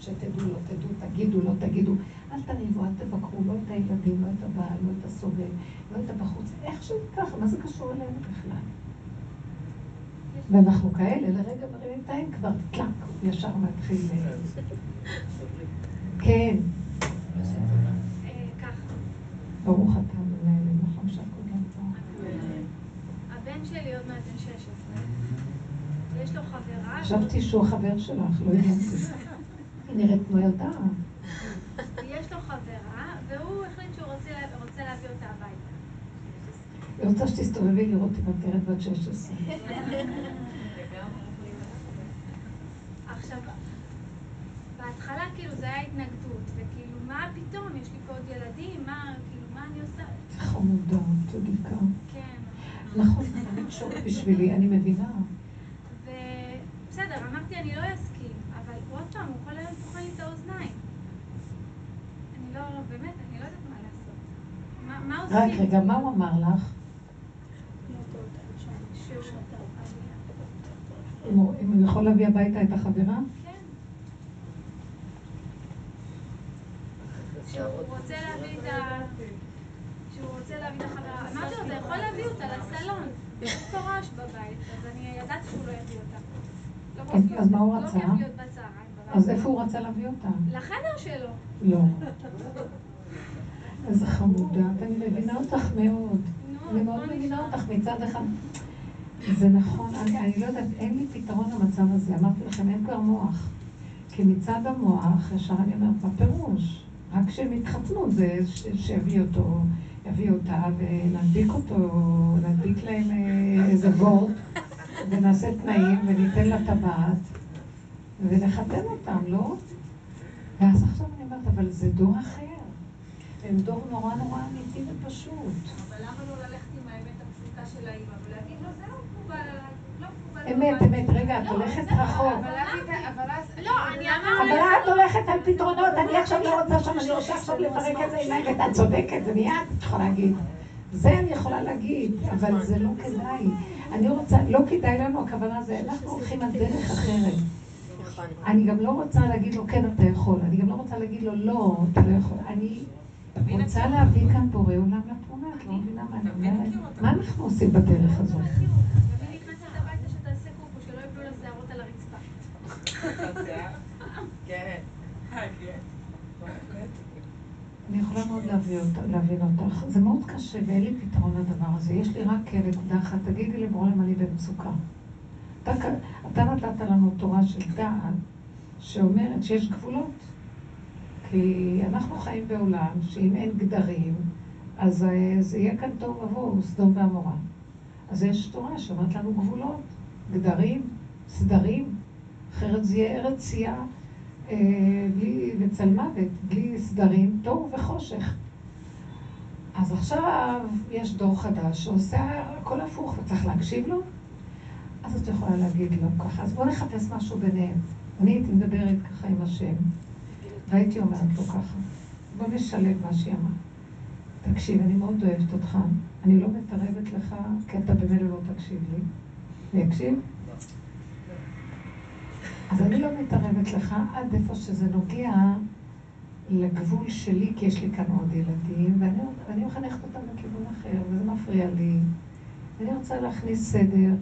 שתדעו, לא תדעו, תגידו, לא תגידו. אל תריבו, אל תבקרו, לא את הילדים, לא את הבעל, לא את הסובב, לא את הבחוץ. איך שזה ככה, מה זה קשור אלינו בכלל? ואנחנו כאלה, לרגע מרימים את העין כבר, טלאק, ישר מתחיל. כן. ברוך אתה מנהל, נכון שהכל גם פה. הבן שלי עוד מעט בן 16, ויש לו חברה... חשבתי שהוא החבר שלך, לא הבנתי. היא נראית כמו ילדה. יש לו חברה, והוא החליט שהוא רוצה רוצה להביא אותה הביתה. היא רוצה שתסתובבי לראות אם את נראית בת 16. עכשיו, בהתחלה כאילו זה היה התנגדות, וכאילו, מה פתאום, יש לי פה עוד ילדים, מה, כאילו, מה אני עושה? חמודה, צדיקה. כן. נכון, מתקשורת בשבילי, אני מבינה. ובסדר, אמרתי, אני לא אסכים, אבל עוד פעם, הוא כל היום טוחן לי את האוזניים. אני לא, באמת, אני לא יודעת מה לעשות. מה- מה עושים? רק רגע, מה הוא אמר לך? אם הוא יכול להביא הביתה את החברה? כן. שהוא רוצה להביא את ה... שהוא רוצה להביא את החברה. אמרתי לו, אתה יכול להביא אותה לסלון. יש פה רעש בבית, אז אני ידעתי שהוא לא יביא אותה. לא אז- מה הוא לא רצה? אז איפה הוא רצה להביא אותה? לחדר שלו. לא. איזה חמודה, אני מבינה אותך מאוד. אני מאוד מבינה. אותך מצד אחד. זה נכון, אני, אני לא יודעת, אין לי פתרון למצב הזה. אמרתי לכם, אין כבר מוח. כי מצד המוח, ישר אני אומרת, מה פירוש? רק כשהם יתחתנו זה שיביא אותו, יביא אותה ונדביק אותו, נדביק להם אה, איזה וורט ונעשה תנאים וניתן לה טבעת ונחתן אותם, לא? ואז עכשיו אני אומרת, אבל זה דור אחר. הם דור נורא נורא אמיתי ופשוט. אבל למה לא ללכת עם האמת של האימא ולהגיד לו, זה לא מקובל עליי, לא מקובל אמת, עליי." אמת, רגע, את לא, הולכת זה- רחוק. אבל. לא, את הולכת על פתרונות, אני עכשיו לא רוצה שם, אני רוצה עכשיו לפרק את זה עיניים, ואת צודקת, זה מיד את יכולה להגיד. זה אני יכולה להגיד, אבל זה לא כדאי. אני רוצה, לא כדאי לנו, הכוונה זה, אנחנו הולכים על דרך אחרת. נכון. אני גם לא רוצה להגיד לו, כן, אתה יכול. אני גם לא רוצה להגיד לו, לא, אתה לא יכול. אני רוצה להביא כאן בורא עולם לתמונה, את לא מבינה מה אני אומרת? מה אנחנו עושים בדרך הזאת? על הרצפה. כן. אני יכולה מאוד להבין אותך. זה מאוד קשה ואין לי פתרון לדבר הזה. יש לי רק נקודה אחת, תגידי לבורם אני במצוקה. אתה נתת לנו תורה של דעת שאומרת שיש גבולות. כי אנחנו חיים בעולם שאם אין גדרים, אז אה, זה יהיה כאן תוהו ובוהו, סדום ועמורה. אז יש תורה שאומרת לנו גבולות, גדרים, סדרים, אחרת זה יהיה ארץ צייה אה, בלי, וצל מוות, בלי סדרים, תוהו וחושך. אז עכשיו יש דור חדש שעושה הכל הפוך וצריך להקשיב לו, אז את יכולה להגיד לו ככה. אז בואו נחפש משהו ביניהם. אני הייתי מדברת ככה עם השם, והייתי אומרת לו ככה, בוא נשלב מה שהיא אמרה. תקשיב, אני מאוד אוהבת אותך, אני לא מתערבת לך, כי אתה במילא לא תקשיב לי. אני אקשיב? אז אני לא מתערבת לך עד איפה שזה נוגע לגבול שלי, כי יש לי כאן עוד ילדים, ואני, מחנכת אותם לכיוון אחר, וזה מפריע לי. אני רוצה להכניס סדר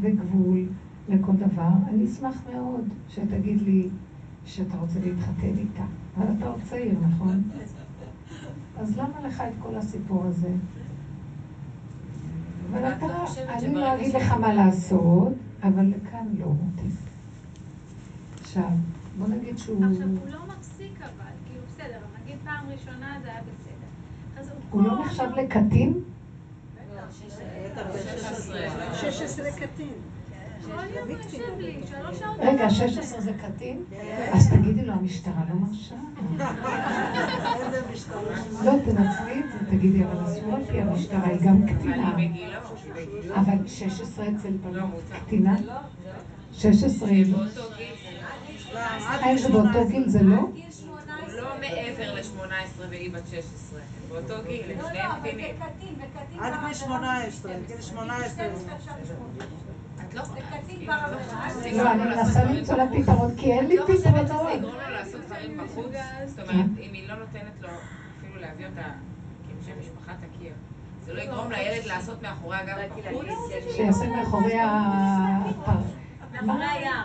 וגבול לכל דבר. אני אשמח מאוד שתגיד לי שאתה רוצה להתחתן איתה. אבל אתה עוד צעיר, נכון? אז למה לך את כל הסיפור הזה? אבל אתה, לא אני לא אגיד לך מה לעשות, אבל לכאן לא מתאים. עכשיו, בוא נגיד שהוא... עכשיו, הוא לא מפסיק אבל, כאילו בסדר, נגיד פעם ראשונה זה היה בסדר. אז הוא לא נחשב לקטין? לא, 16 קטין. רגע, בבית. 16 זה קטין? אז תגידי לו, המשטרה לא מרשה. לא, תנצלי את זה, תגידי, אבל אסור על פי המשטרה, היא גם קטינה. אבל 16 אצל לא, בנות מותר. קטינה? 16 היא לא. באותו גיל, האם זה באותו גיל זה לא? לא מעבר ל-18 והיא בת 16. באותו גיל, הם שניהם קטינים. עד גיל 18, גיל 18. לא לא, אני מנסה למצוא לה פתרון, כי אין לי לא חושבת שזה. יגרום לו לעשות דברים בחוץ? זאת אומרת, אם היא לא נותנת לו אפילו להביא אותה כאילו שם משפחה תכיר, זה לא יגרום לילד לעשות מאחורי הגב בחוץ? שיעשה מאחורי ה... מאחורי היער.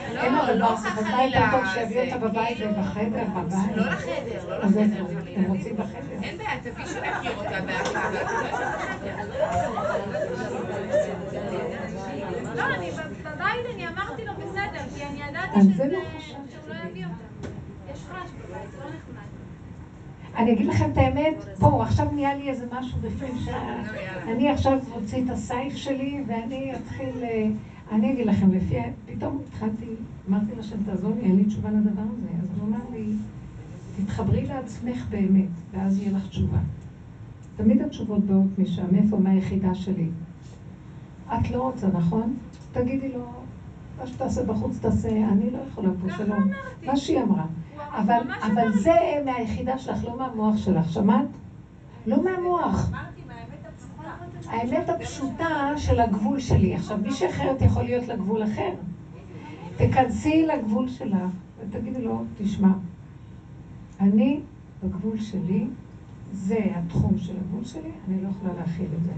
אין לא, לא לא, זה ודאי יותר טוב שיביא אותה בבית כאילו- ובחדר, בבית. לא לחדר, לא אז לחדר. חלילה. הם רוצים בחדר. אין בעיה, תביא שנכיר אותה באהבה, לא, אני בבית אני אמרתי לו בסדר, כי אני ידעתי שזה- לא. שהוא לא יביא אותה. יש רעש בבית, לא נחמד. אני אגיד לכם את האמת, פה, עכשיו נהיה לי איזה משהו בפנים ש... אני עכשיו אוציא את הסייף שלי ואני אתחיל... אה, אני אגיד לכם, לפי... פתאום התחלתי, אמרתי לשם, תעזור לי, אין לי תשובה לדבר הזה. אז הוא אמר לי, תתחברי לעצמך באמת, ואז יהיה לך תשובה. תמיד התשובות באות משם, מאיפה, מהיחידה שלי. את לא רוצה, נכון? תגידי לו, מה שתעשה בחוץ תעשה, אני לא יכולה פה, שלום. מה שהיא אמרה. אבל, אבל זה מהיחידה שלך, לא מהמוח שלך, שמעת? לא מהמוח. האמת הפשוטה של הגבול שלי. עכשיו, מישהי אחרת יכול להיות לה גבול אחר. תכנסי לגבול שלך ותגידי לו, תשמע, אני בגבול שלי, זה התחום של הגבול שלי, אני לא יכולה להכיל את זה.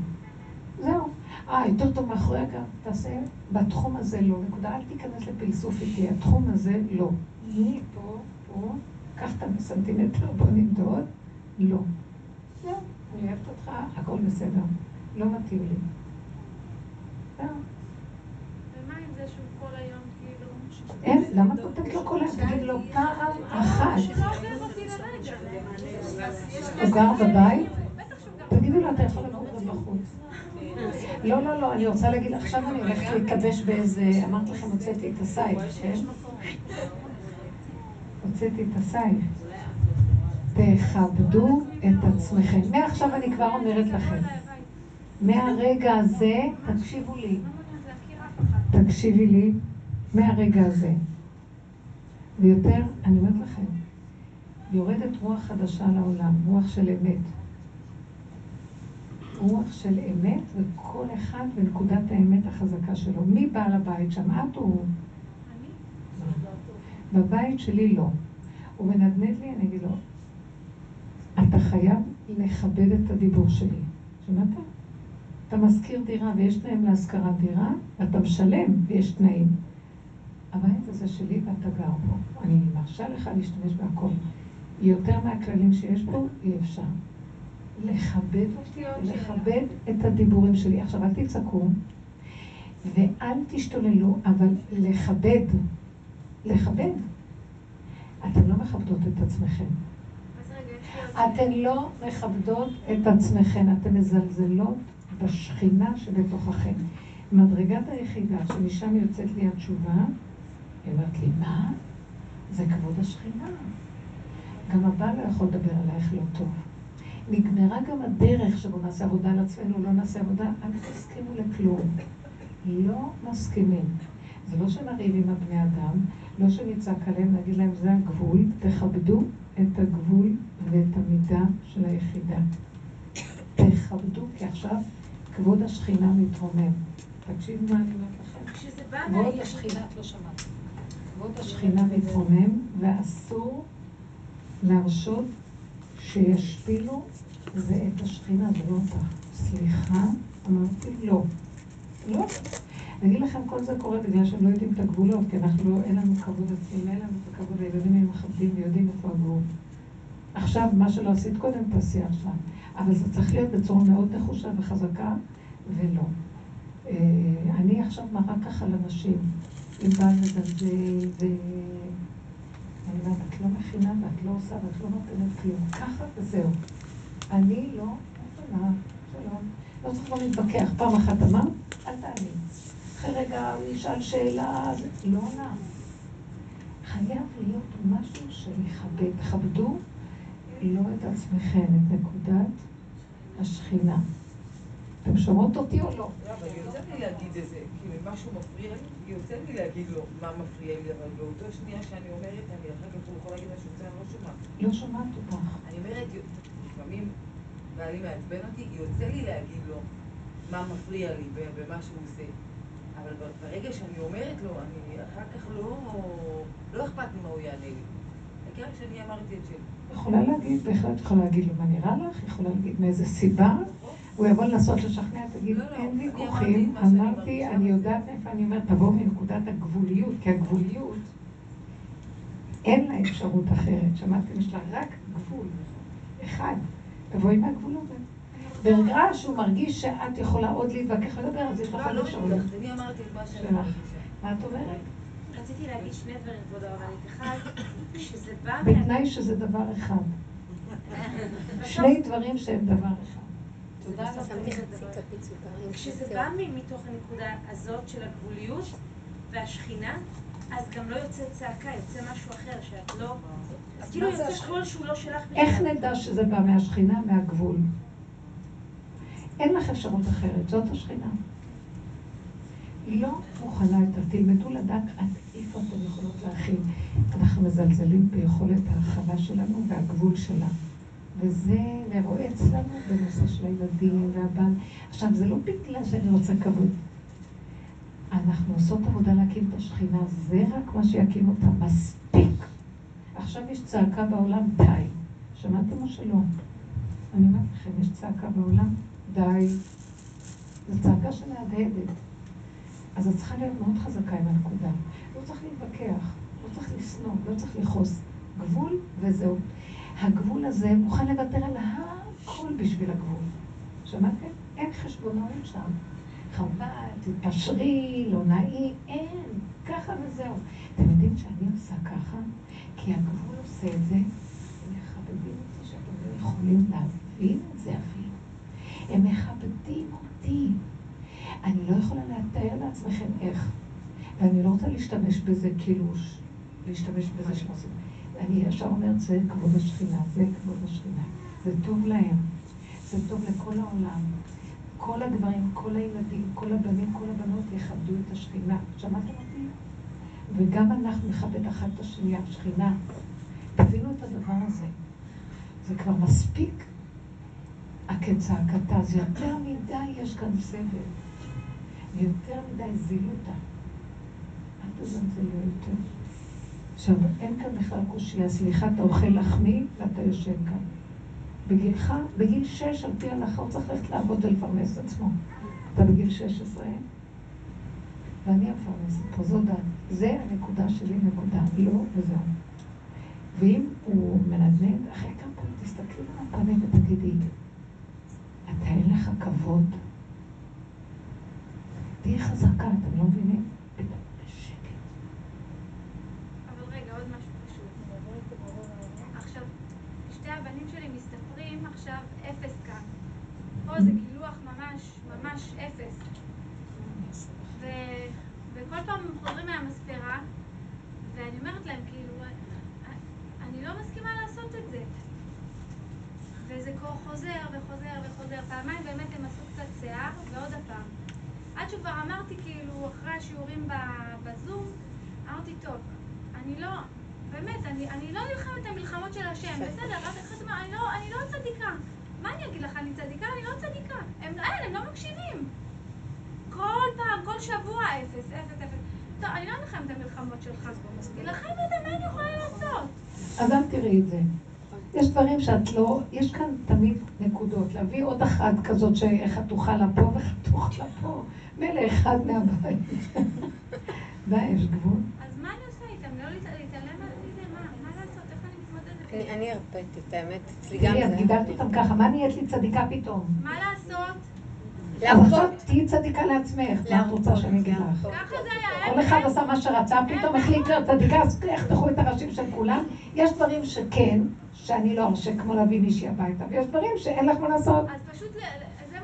זהו. אה, יותר טוב מאחורי הגב, תעשה בתחום הזה לא. נקודה, אל תיכנס לפלסוף איתי, התחום הזה לא. מי פה, פה, קח את הסנטימטר, בוא נמדוד, לא. זהו, אני אוהבת אותך, הכל בסדר. לא מתאים לי. היום כאילו... אין, למה את נותנת לו כל היום? תגיד לו פעם אחת. לרגע. הוא גר בבית? תגידו לו, אתה יכול בחוץ. לא, לא, לא, אני רוצה להגיד, עכשיו אני הולכת להתלבש באיזה, אמרתי לכם, הוצאתי את הסייף, כן? הוצאתי את הסייף. תכבדו את עצמכם. מעכשיו אני כבר אומרת לכם, מהרגע הזה, תקשיבו לי. תקשיבי לי, מהרגע הזה. ויותר, אני אומרת לכם, יורדת רוח חדשה לעולם, רוח של אמת. רוח של אמת, וכל אחד בנקודת האמת החזקה שלו. מי בעל הבית שם? את או הוא? אני? בבית שלי לא. הוא מנדנד לי, אני אגיד לו, אתה חייב לכבד את הדיבור שלי. שמעת? אתה משכיר דירה ויש תנאים להשכרת דירה, אתה משלם ויש תנאים. הבית הזה שלי ואתה גר בו. אני מרשה לך להשתמש בהכל. יותר מהכללים שיש פה, אי אפשר. לכבד אותי, לכבד את הדיבורים שלי. עכשיו, אל תצעקו ואל תשתוללו, אבל לכבד. לכבד. אתן לא מכבדות את עצמכם. אתן לא מכבדות את עצמכן, אתן מזלזלות בשכינה שבתוככן. מדרגת היחידה שמשם יוצאת לי התשובה, היא אומרת לי, מה? זה כבוד השכינה. גם הבעל לא יכול לדבר עלייך לא טוב. נגמרה גם הדרך שבו נעשה עבודה על עצמנו, לא נעשה עבודה, אל תסכימו לכלום. לא מסכימים. זה לא שנריב עם הבני אדם, לא שנצעק עליהם, נגיד להם, זה הגבול, תכבדו את הגבול ואת המידה של היחידה. תכבדו, כי עכשיו כבוד השכינה מתרומם. תקשיבו מה אני אומרת לכם. כבוד. השכינה, את לא שמעת. כבוד השכינה מתרומם, ואסור להרשות שישפילו זה את השכינה, זה לא אותך. סליחה, אמרתי לא. לא. אני אגיד לכם, כל זה קורה בגלל שהם לא יודעים את הגבולות, כי אנחנו לא, אין לנו כבוד עצמי, אין לנו את הכבוד, הילדים הם מכבדים ויודעים איפה הגבול. עכשיו, מה שלא עשית קודם, תעשי עכשיו. אבל זה צריך להיות בצורה מאוד נחושה וחזקה, ולא. אה, אני עכשיו מראה ככה לנשים, אם בעל מזלזל, ו... אני אומרת, את לא מכינה ואת לא עושה ואת לא נותנת כלום. ככה וזהו. אני לא מוכנה, שלום. לא צריך לא להתווכח. פעם אחת אמרת, אל תעני. אחרי רגע הוא ישאל שאלה, זה לא עונה. חייב להיות משהו שמכבד. כבדו לא את עצמכם, את נקודת השכינה. אתם שומעות אותי או לא? לא, אבל יוצא לי להגיד את זה, כאילו אם משהו מפריע לי, יוצא לי להגיד לו מה מפריע לי, אבל באותו שנייה שאני אומרת, אני אחר כך הוא יכול להגיד משהו, זה אני לא שומעת. לא שומעת אותך. אני אומרת, לפעמים בעלי מעצבן אותי, יוצא לי להגיד לו מה מפריע לי במה שהוא עושה. אבל ברגע שאני אומרת לו, אני אחר כך לא, לא אכפת לי מה הוא יענה לי. העיקר שאני אמרתי את שלי. יכולה להגיד, בהחלט יכולה להגיד לו מה נראה לך, יכולה להגיד מאיזה סיבה. הוא יבוא לנסות לשכנע, תגיד, לא, לא, אין ויכוחים. אמרתי. אני יודעת איפה אני אומרת, תבואו מנקודת הגבוליות, כי הגבוליות, אין לה אפשרות אחרת. שמעתם? יש לה רק גבול אחד. תבואי מהגבולות האלה. ברגע שהוא מרגיש שאת יכולה עוד להתווכח ולדבר, אז יש לך לא, עוד לא אפשרות. מתווכחת, אני אמרתי את מה שאני שלך. מרגישה. מה את אומרת? רציתי להגיד שני דברים, כבוד הרבנית. אחד, כשזה בא. בתנאי שזה דבר אחד. שני דברים שהם דבר אחד. תודה סוכר. כשזה בא מתוך הנקודה הזאת של הגבוליות והשכינה, אז גם לא יוצא צעקה, יוצא משהו אחר שאת לא... אז כאילו יוצא שהוא לא שלך. איך נדע שזה בא מהשכינה, מהגבול? אין לך אפשרות אחרת, זאת השכינה. היא לא מוכנה יותר, תלמדו לדעת עד איפה אתם יכולות להכיל. אנחנו מזלזלים ביכולת ההכלה שלנו והגבול שלה. וזה מרועץ לנו בנושא של הילדים והבן. עכשיו, זה לא בגלל שאני רוצה כבוד. אנחנו עושות עבודה להקים את השכינה, זה רק מה שיקים אותה. מספיק. עכשיו יש צעקה בעולם, די. שמעתם או שלא? אני אומרת לכם, יש צעקה בעולם, די. זו צעקה שמהדהדת. אז את צריכה להיות מאוד חזקה עם הנקודה. לא צריך להתווכח, לא צריך לשנוא, לא צריך לכעוס. גבול וזהו. הגבול הזה מוכן לוותר על הכל בשביל הגבול. שמעתם? אין חשבונאות שם. חבל, תתפשרי, לא נעים, אין, ככה וזהו. אתם יודעים שאני עושה ככה? כי הגבול עושה את זה, הם מכבדים אותי שאתם לא יכולים להבין את זה אפילו. הם מכבדים אותי. אני לא יכולה לתאר לעצמכם איך. ואני לא רוצה להשתמש בזה כאילו, להשתמש בזה שעושים. אני ישר אומרת, זה כבוד השכינה, זה כבוד השכינה. זה טוב להם, זה טוב לכל העולם. כל הגברים, כל הילדים, כל הבנים, כל הבנות יכבדו את השכינה. שמעתם אותי? וגם אנחנו נכבד אחת את השנייה, שכינה. תבינו את הדבר הזה. זה כבר מספיק הכצעקתה, זה יותר מדי יש כאן סבל. ויותר מדי זילותה. אל תזלזלו יותר. עכשיו, אין כאן בכלל קושייה. סליחה, אתה אוכל לחמי ואתה יושב כאן. בגילך, בגיל שש, על פי ההלכה, הוא צריך ללכת לעבוד ולפרנס עצמו. אתה בגיל שש עשרה, ואני המפרנסת פה, זו דת. זה הנקודה שלי, נקודה. לא, וזהו. ואם הוא מנדנד, אחרי כמה פעמים תסתכלי על הפנים ותגידי, אתה אין לך כבוד? תהיי חזקה, אתם לא מבינים? פה זה גילוח ממש, ממש אפס. ו... וכל פעם הם חוזרים מהמספרה, ואני אומרת להם, כאילו, אני לא מסכימה לעשות את זה. וזה כבר חוזר וחוזר וחוזר. פעמיים באמת הם עשו קצת שיער, ועוד הפעם. עד שכבר אמרתי, כאילו, אחרי השיעורים בזום, אמרתי, טוב, אני לא, באמת, אני, אני לא נלחמת את המלחמות של השם, בסדר, אחד אמר, אני לא, אני לא צדיקה. מה אני אגיד לך, אני צדיקה? אני לא צדיקה. הם, אין, הם לא מקשיבים. כל פעם, כל שבוע, אפס, אפס, אפס. טוב, אני לא נלחמת את המלחמות שלך. תילחם את מה אני יכולה לעשות? אז אל תראי את זה. יש דברים שאת לא, יש כאן תמיד נקודות. להביא עוד אחת כזאת שחתוכה לה פה וחתוכה לה פה. מילא אחד מהבית. די, יש גבול. אז מה אני עושה איתם? לא להתעלם מזה? מה לעשות? איך אני מתמודדת? אני הרפאתי את האמת, אצלי גם תראי, זה. את גידלת אותם ככה, מה נהיית לי צדיקה פתאום? מה לעשות? להרפות. תהיי צדיקה לעצמך, מה את רוצה שאני אגיד לך? ככה זה היה. כל אחד עשה מה שרצה, פתאום החליט להיות צדיקה, אז יחתכו את הראשים של כולם. יש דברים שכן, שאני לא ארשה, כמו להביא מישהי הביתה, ויש דברים שאין לך מה לעשות. אז פשוט, זה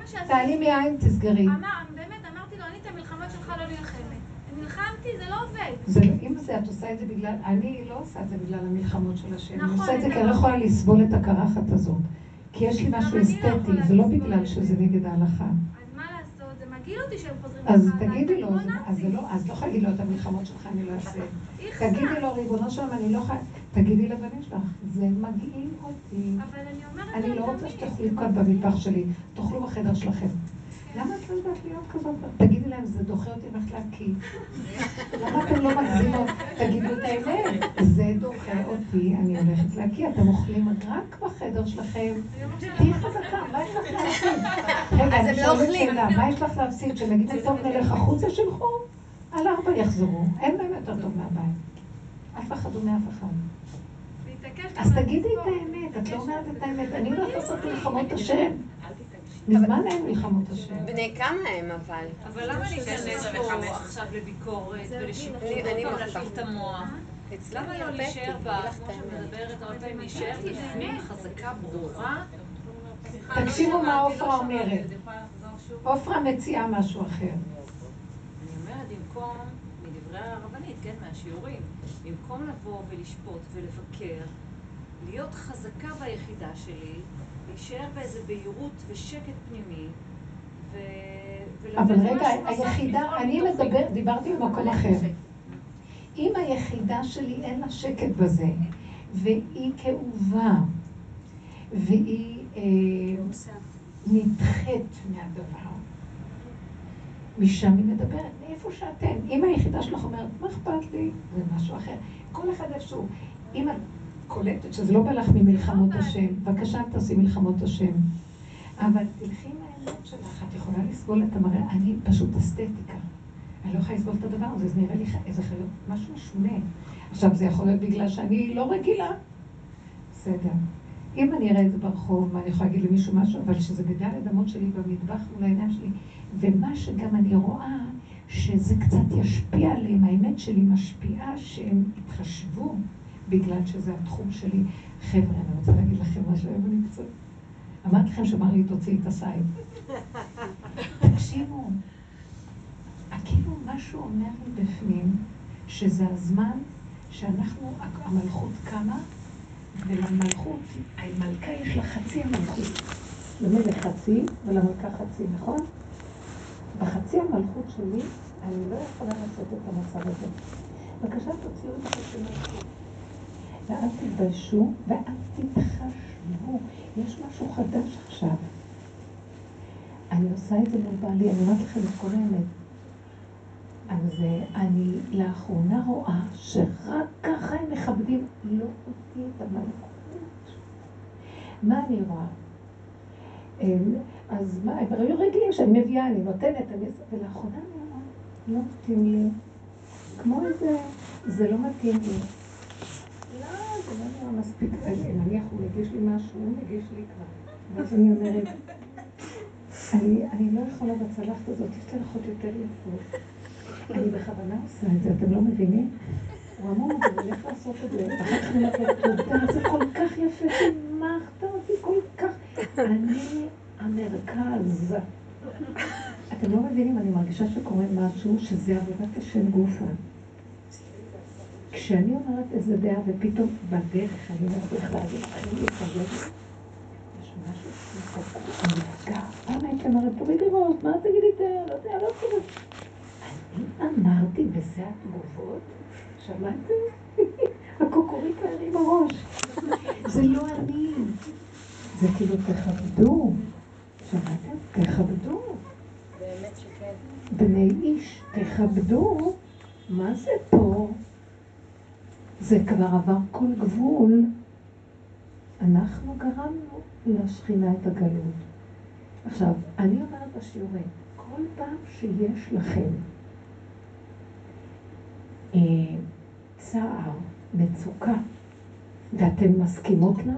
מה שעשיתי. תעלי מעין, תסגרי. באמת, אמרתי לו, אני את המלחמות שלך לא נלחמת. נלחמתי, זה לא עובד. זה, אם זה, את עושה את זה בגלל, אני לא עושה את זה בגלל המלחמות של השם. אני נכון, עושה את זה כי אני לא יכולה לסבול את הקרחת הזאת. כי יש לי משהו לא אסתטי, זה לא בגלל שזה זה. נגד ההלכה. אז מה לעשות? זה מגעיל אותי שהם חוזרים אז ככה הביתה, תגידי לו, כמו אז- אז לא, אז לא יכולה להגיד לו את המלחמות שלך, אני לא אעשה. תגידי לו, ריבונו שלום, אני לא יכולה, תגידי לבנים שלך, זה מגעיל אותי. אבל אני אומרת אני לא רוצה. שתאכלו כאן במטבח שלי, תאכלו בחדר שלכם. למה את לא יודעת להיות כזאת? תגידי להם, זה דוחה אותי ללכת להקיא. למה אתם לא מגזימות? תגידו את האמת. זה דוחה אותי, אני הולכת להקיא. אתם אוכלים רק בחדר שלכם. תהיי חזקה, מה יש לך להפסיד? רגע, אז אני הם לא שואלת אוכלים. שאלה, מה יש לך להפסיד? שנגיד טוב נלך החוצה שילכו? על ארבע יחזרו. אין להם יותר טוב מהבית. אף אחד לא מאף אחד. אז תגידי את. האמת, את לא אומרת את האמת. אני הולכת לעשות מלחמות השם. מזמן אין מלחמות השם. בני כמה הם אבל? אבל למה להיכנס 16 פה ו-15? עכשיו לביקורת ולשיפוט, אני- אני עוד פעם מחכה. להפעיל את המוח? למה אני לא להישאר ב... אגיד לך כמו את שאת. מדברת הרבה פעמים, להישאר בפנים חזקה, ברורה? תקשיבו מה עופרה אומרת. עופרה מציעה משהו אחר. אני אומרת, במקום, מדברי הרבנית, כן, מהשיעורים, במקום לבוא ולשפוט ולבקר, להיות חזקה ביחידה שלי, להישאר באיזה בהירות ושקט פנימי, ו... אבל רגע, היחידה, אני. מדבר, דיברתי במקום אחר. אם היחידה שלי אין לה שקט בזה, והיא כאובה, והיא אה, נדחית מהדבר, משם היא מדברת, מאיפה שאתם. אם היחידה שלך אומרת, מה אכפת לי? זה משהו אחר. כל אחד איכשהו. אם קולטת שזה לא בא לך ממלחמות השם, בבקשה תעשי מלחמות השם. אבל תלכי עם האמת שלך, את יכולה לסבול את המראה, אני פשוט אסתטיקה. אני לא יכולה לסבול את הדבר הזה, זה נראה לי איזה חלק, משהו משונה. עכשיו, זה יכול להיות בגלל שאני לא רגילה. בסדר. אם אני אראה את זה ברחוב, מה אני יכולה להגיד למישהו משהו, אבל שזה בדלת אמות שלי במטבח מול העיניים שלי, ומה שגם אני רואה, שזה קצת ישפיע עליהם, האמת שלי משפיעה שהם יתחשבו, בגלל שזה התחום שלי. חבר'ה, אני רוצה להגיד לכם משהו, היום אני קצת... אמרתי לכם שאמר לי, תוציאי את הסייד. תקשיבו, כאילו משהו אומר לי בפנים, שזה הזמן שאנחנו, המלכות קמה, ולמלכות, המלכה יש לה חצי המלכות. למלך חצי ולמלכה חצי, נכון? בחצי המלכות שלי, אני לא יכולה לעשות את המצב הזה. בבקשה תוציאו את החצי מלכות. ואל תתביישו ואל תתחשבו. יש משהו חדש עכשיו. אני עושה את זה מול בעלי, אני אומרת לכם את כל האמת. אז אני לאחרונה רואה שרק ככה הם מכבדים לא אותי את המלכות. מה אני רואה? אז מה, הם היו רגילים שאני מביאה, אני נותנת, אני... ולאחרונה אני רואה, לא מתאים לי. כמו איזה, זה לא מתאים לי. לא, זה לא נראה מספיק, אני- נניח הוא מגיש לי משהו, הוא מגיש לי כבר. ואז אני אומרת, אני, אני לא יכולה בצלחת הזאת, יש צלחות יותר יפות. אני בכוונה עושה את זה, אתם לא מבינים? הוא אמר, הוא הולך לעשות את זה. אחר כך אני אומרת לו, תודה, זה כל כך יפה, שימחת אותי כל כך. אני המרכז. אתם לא מבינים, אני מרגישה שקורה משהו שזה עבודת השם גופה. כשאני אומרת איזה דעה ופתאום בדרך אני אומרת בכלל, מתחיל להתרגש. יש משהו שהוא נפגע. פעם הייתי אומרת, תורידי ראש, מה תגידי דעה? לא יודע, לא קורה. אני אמרתי, וזה התגובות? שמעתם? הקוקוריקה הרים הראש. זה לא אני. זה כאילו, תכבדו. שמעתם? תכבדו. באמת שכן. בני איש, תכבדו. מה זה פה? זה כבר עבר כל גבול. אנחנו גרמנו לשכינה את הגלות. עכשיו, אני אומרת בשיעורים, כל פעם שיש לכם אה, צער, מצוקה, ואתן מסכימות לה,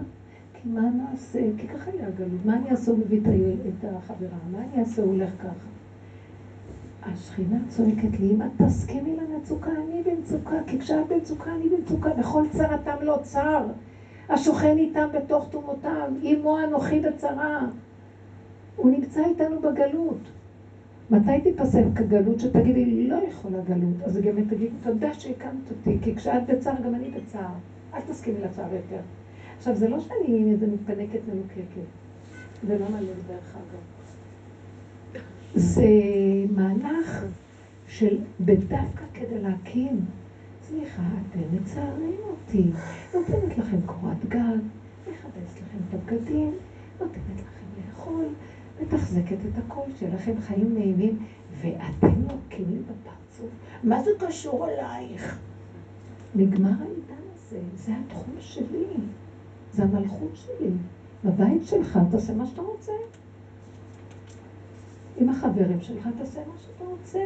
כי מה נעשה? כי ככה היא הגלות. מה אני אעשה? הוא מביא את החברה, מה אני אעשה? הוא הולך ככה. השכינה צועקת לי, אם את תסכימי למצוקה, אני במצוקה, כי כשאת במצוקה, אני במצוקה, וכל צרתם לא צר. השוכן איתם בתוך תומותם, עמו אנוכי בצרה. הוא נמצא איתנו בגלות. מתי תיפסק הגלות שתגידי, לא יכולה גלות? אז גם תגידי, תודה שהקמת אותי, כי כשאת בצער, גם אני בצער. אל תסכימי לצער יותר. עכשיו, זה לא שאני איזה מתפנקת מנוקקת. ולמה לא, דרך אגב? זה מהלך של בדווקא כדי להקים. סליחה, אתם מצערים אותי. נותנת לכם קורת גג, מכבסת לכם את הבגדים, נותנת לכם לאכול, מתחזקת את הכל, שיהיה לכם חיים נעימים, ואתם לי בפרצוף. מה זה קשור אלייך? נגמר העידן הזה, זה התחום שלי, זה המלכות שלי. בבית שלך תעשה מה שאתה רוצה. עם החברים שלך תעשה מה שאתה רוצה.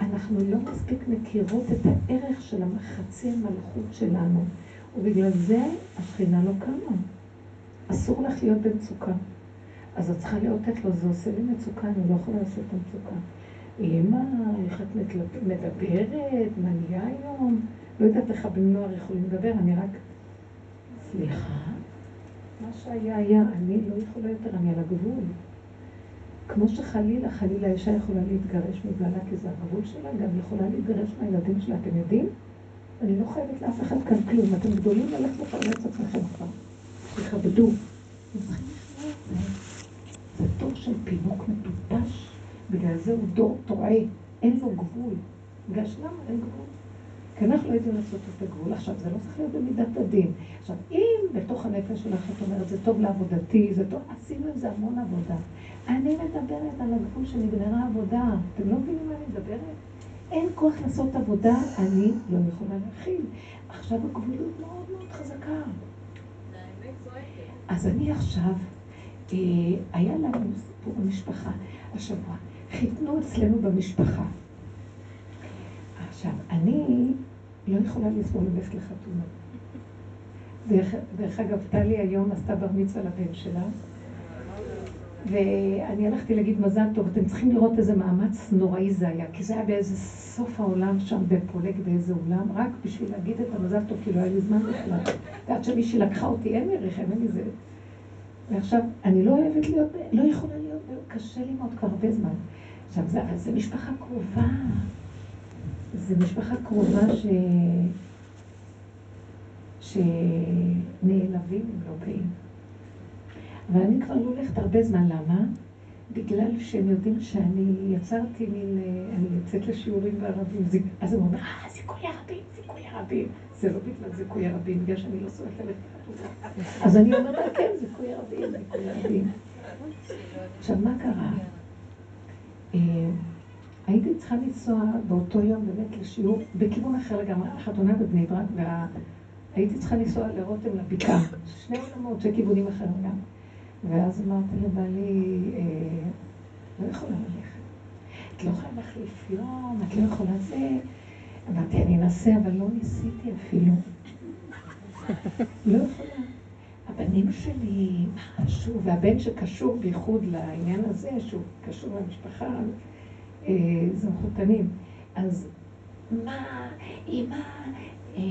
אנחנו לא מספיק מכירות את הערך של החצי המלכות שלנו, ובגלל זה השכינה לא קמה. אסור לך להיות במצוקה. אז את צריכה לאותת לו, זה עושה לי מצוקה, אני לא יכולה לעשות את המצוקה. אמא, איך את מדברת? מה נהיה היום? לא יודעת איך הבני נוער יכולים לדבר, אני רק... סליחה? מה שהיה היה, אני לא יכולה יותר, אני על הגבול. כמו שחלילה, חלילה אישה יכולה להתגרש מבעלה כי זה הגבול שלה, גם יכולה להתגרש מהילדים שלה, אתם יודעים? אני לא חייבת לאף אחד כאן כלום, אתם גדולים ללכת לפרנס עצמכם כבר. תכבדו. זה. זה טוב פינוק מטופש, בגלל זה הוא דור טועה, אין לו גבול. בגלל שלמה אין גבול. כי אנחנו לא יודעים לעשות את הגבול. עכשיו, זה לא צריך להיות במידת הדין. עכשיו, אם בתוך הנפש שלך את אומרת, זה טוב לעבודתי, זה טוב, עשינו עם זה המון עבודה. אני מדברת על הגבול שנגמרה עבודה. אתם לא מבינים מה אני מדברת? אין כוח לעשות עבודה, אני לא יכולה להכיל. עכשיו הגבוליות מאוד מאוד חזקה. אז אני עכשיו, אה, היה לנו סיפור במשפחה השבוע. חיתנו אצלנו במשפחה. עכשיו, אני לא יכולה לסבול ללכת לחתונה. דרך, דרך אגב, טלי היום עשתה בר מצווה לבן שלה, ואני הלכתי להגיד מזל טוב, אתם צריכים לראות איזה מאמץ נוראי זה היה, כי זה היה באיזה סוף העולם שם, בפולג באיזה אולם, רק בשביל להגיד את המזל טוב, כי לא היה לי זמן בכלל. ועד שמישהי לקחה אותי, אין לי רכב, אין לי זה. ועכשיו, אני לא אוהבת להיות, לא יכולה להיות, קשה לי מאוד כבר הרבה זמן. עכשיו, זה, זה משפחה קרובה. זה משפחה קרובה ש... שנעלבים אם לא באים. אבל אני כבר לא הולכת הרבה זמן, למה? בגלל שהם יודעים שאני יצרתי מין, אני יוצאת לשיעורים בערבים, אז הם אומרים, אה, זיכוי הרבים, זיכוי הרבים. זה לא בגלל זיכוי הרבים, בגלל שאני לא סובלת ללכת. אז אני אומרת, אה, כן, זיכוי הרבים, זיכוי הרבים. עכשיו, מה קרה? אה, הייתי צריכה לנסוע באותו יום באמת לשיעור, בכיוון אחר לגמרי, חתונה בבני ברק, והייתי צריכה לנסוע לרותם לבקעה, שני עולמות, שני כיוונים אחרים גם. ואז אמרתי לבעלי, אה, לא יכולה ללכת. את לא יכולה להחליף יום, את לא יכולה זה. אמרתי, אני אנסה, אבל לא ניסיתי אפילו. לא יכולה. הבנים שלי, משהו, והבן שקשור בייחוד לעניין הזה, שהוא קשור למשפחה, אה, זה מחותנים. אז מה, אמא, אה,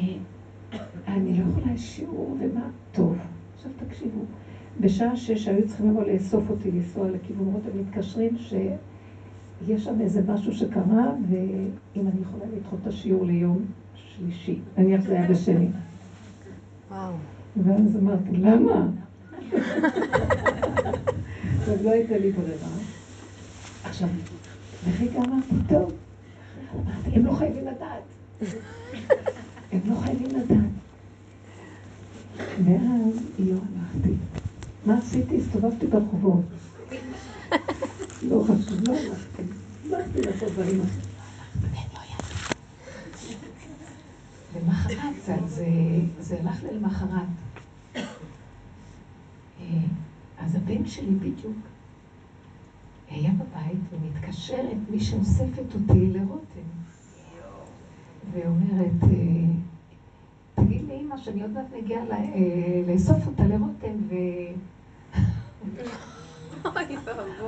אני לא יכולה לשיעור, ומה? טוב, עכשיו תקשיבו. בשעה שש היו צריכים לבוא לאסוף אותי, לנסוע לכיוון רותם, מתקשרים שיש שם איזה משהו שקרה, ואם אני יכולה לדחות את השיעור ליום שלישי. נניח זה היה בשני. וואו. ואז אמרתי, למה? אז לא הייתה לי ברירה. עכשיו, לרגע אמרתי, טוב. אמרתי, הם לא חייבים לדעת. הם לא חייבים לדעת. ואז לא הלכתי. מה עשיתי? הסתובבתי ברחובות. לא חשוב, לא הלכתי. הלכתי לעשות אחרים. למחרת, זה הלך לי למחרת. אה, אז הבן שלי בדיוק היה בבית ומתקשרת מי שאוספת אותי לרותם. ואומרת, אה, תגיד לי אמא שאני עוד מעט מגיעה אה, לאסוף אותה לרותם.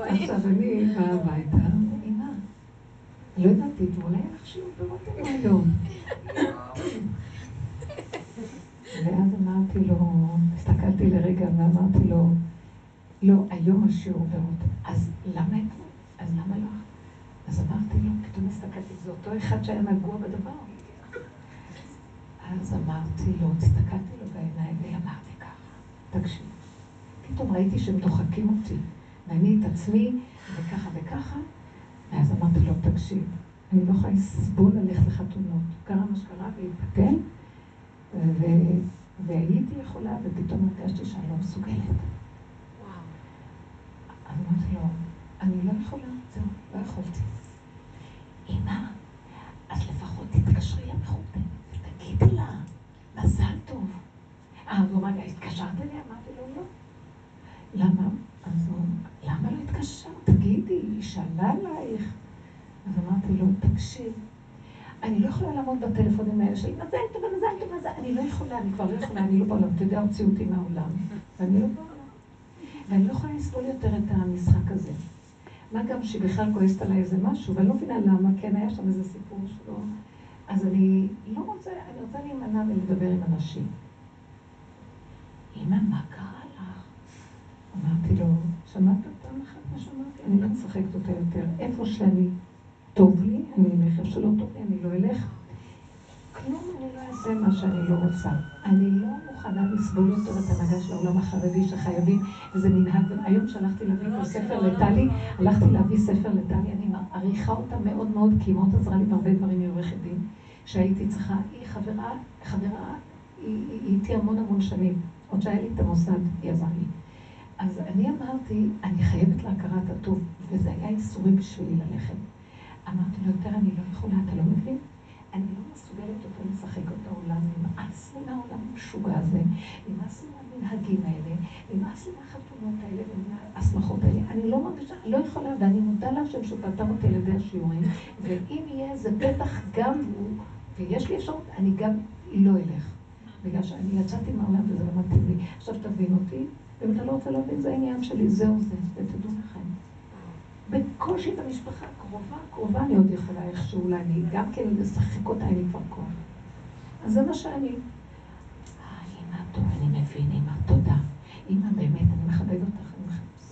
עכשיו אני באה הביתה, אמא, לא ידעתי, אתמול היה לך שיעור ברותם היום. ואז אמרתי לו, הסתכלתי לרגע ואמרתי לו, לא, היום השיעור ברותם. אז למה אתמול? אז למה לא? אז אמרתי לו, פתאום הסתכלתי, זה אותו אחד שהיה נגוע בדבר. אז אמרתי לו, הסתכלתי לו בעיניים ואמרתי ככה, תקשיב. פתאום ראיתי שהם דוחקים אותי, ואני את עצמי, וככה וככה, ואז אמרתי לו, תקשיב, אני לא יכולה לסבול ללכת לחתונות. קרה מה שקרה והתפתל, והייתי יכולה, ופתאום הרגשתי שאני לא מסוגלת. אז אמרתי לו, אני לא יכולה, זהו, לא יכולתי. אמא, אז לפחות תתקשרי למחותנת ותגידי לה, מזל טוב. אה, הוא אמר לי, התקשרת אליה? אמרתי לו, לא. למה? אז הוא, למה לא התקשרת? תגידי, היא שאלה עלייך. אז אמרתי לו, תקשיב, אני לא יכולה לעמוד בטלפונים האלה של מזל טוב, מזל טוב, מזל, אני לא יכולה, אני כבר לא יכולה, אני לא בעולם, אתה יודע, הוציאו אותי מהעולם, ואני לא בעולם. ואני לא יכולה לסבול יותר את המשחק הזה. מה גם שהיא בכלל כועסת עליי איזה משהו, ואני לא מבינה למה, כן, היה שם איזה סיפור שלו. אז אני לא רוצה, אני רוצה להימנע מלדבר עם אנשים. אמא, מה? אמרתי לו, שמעת פעם אחת מה שאמרתי? אני לא משחקת אותה יותר. איפה שאני טוב לי, אני אלך, איפה שלא טוב לי, אני לא אלך. כלום אני לא אעשה מה שאני לא רוצה. אני לא מוכנה. לסבול יותר את ההנהגה של העולם החרדי שחייבים איזה מנהג. היום שלחתי להביא ספר לטלי, הלכתי להביא ספר לטלי, אני מעריכה אותה מאוד מאוד, כי היא מאוד עזרה לי בהרבה דברים מעורכת דין, שהייתי צריכה, היא חברה, חברה, היא איתי המון המון שנים, עוד שהיה לי את המוסד, היא עזרה לי. אז אני אמרתי, אני חייבת להכרת הטוב, וזה היה איסורי בשבילי ללכת. אמרתי לו, יותר אני לא יכולה, אתה לא מבין? אני לא מסוגלת יותר לשחק את העולם, נמאס לי מהעולם המשוגע הזה, נמאס לי מהמנהגים האלה, נמאס לי מהחתונות האלה ומההסמכות האלה. אני לא מרגישה, לא יכולה, ואני מודה להשם שפתר אותי על ידי השיעורים, ואם יהיה איזה פתח גם הוא, ויש לי אפשרות, אני גם לא אלך. בגלל שאני יצאתי מהעולם וזה לא מתאים לי. עכשיו תבין אותי, ואם אתה לא רוצה להבין, זה העניין שלי, זהו זה, ותדעו לכם. בקושי במשפחה קרובה, קרובה אני עוד יכולה איכשהו להגיד, גם כן לשחק אותה אין לי כבר כוח. אז זה מה שאני. אה, אמא, טוב, אני מבין, אמא, תודה. אמא, באמת, אני מכבד אותך.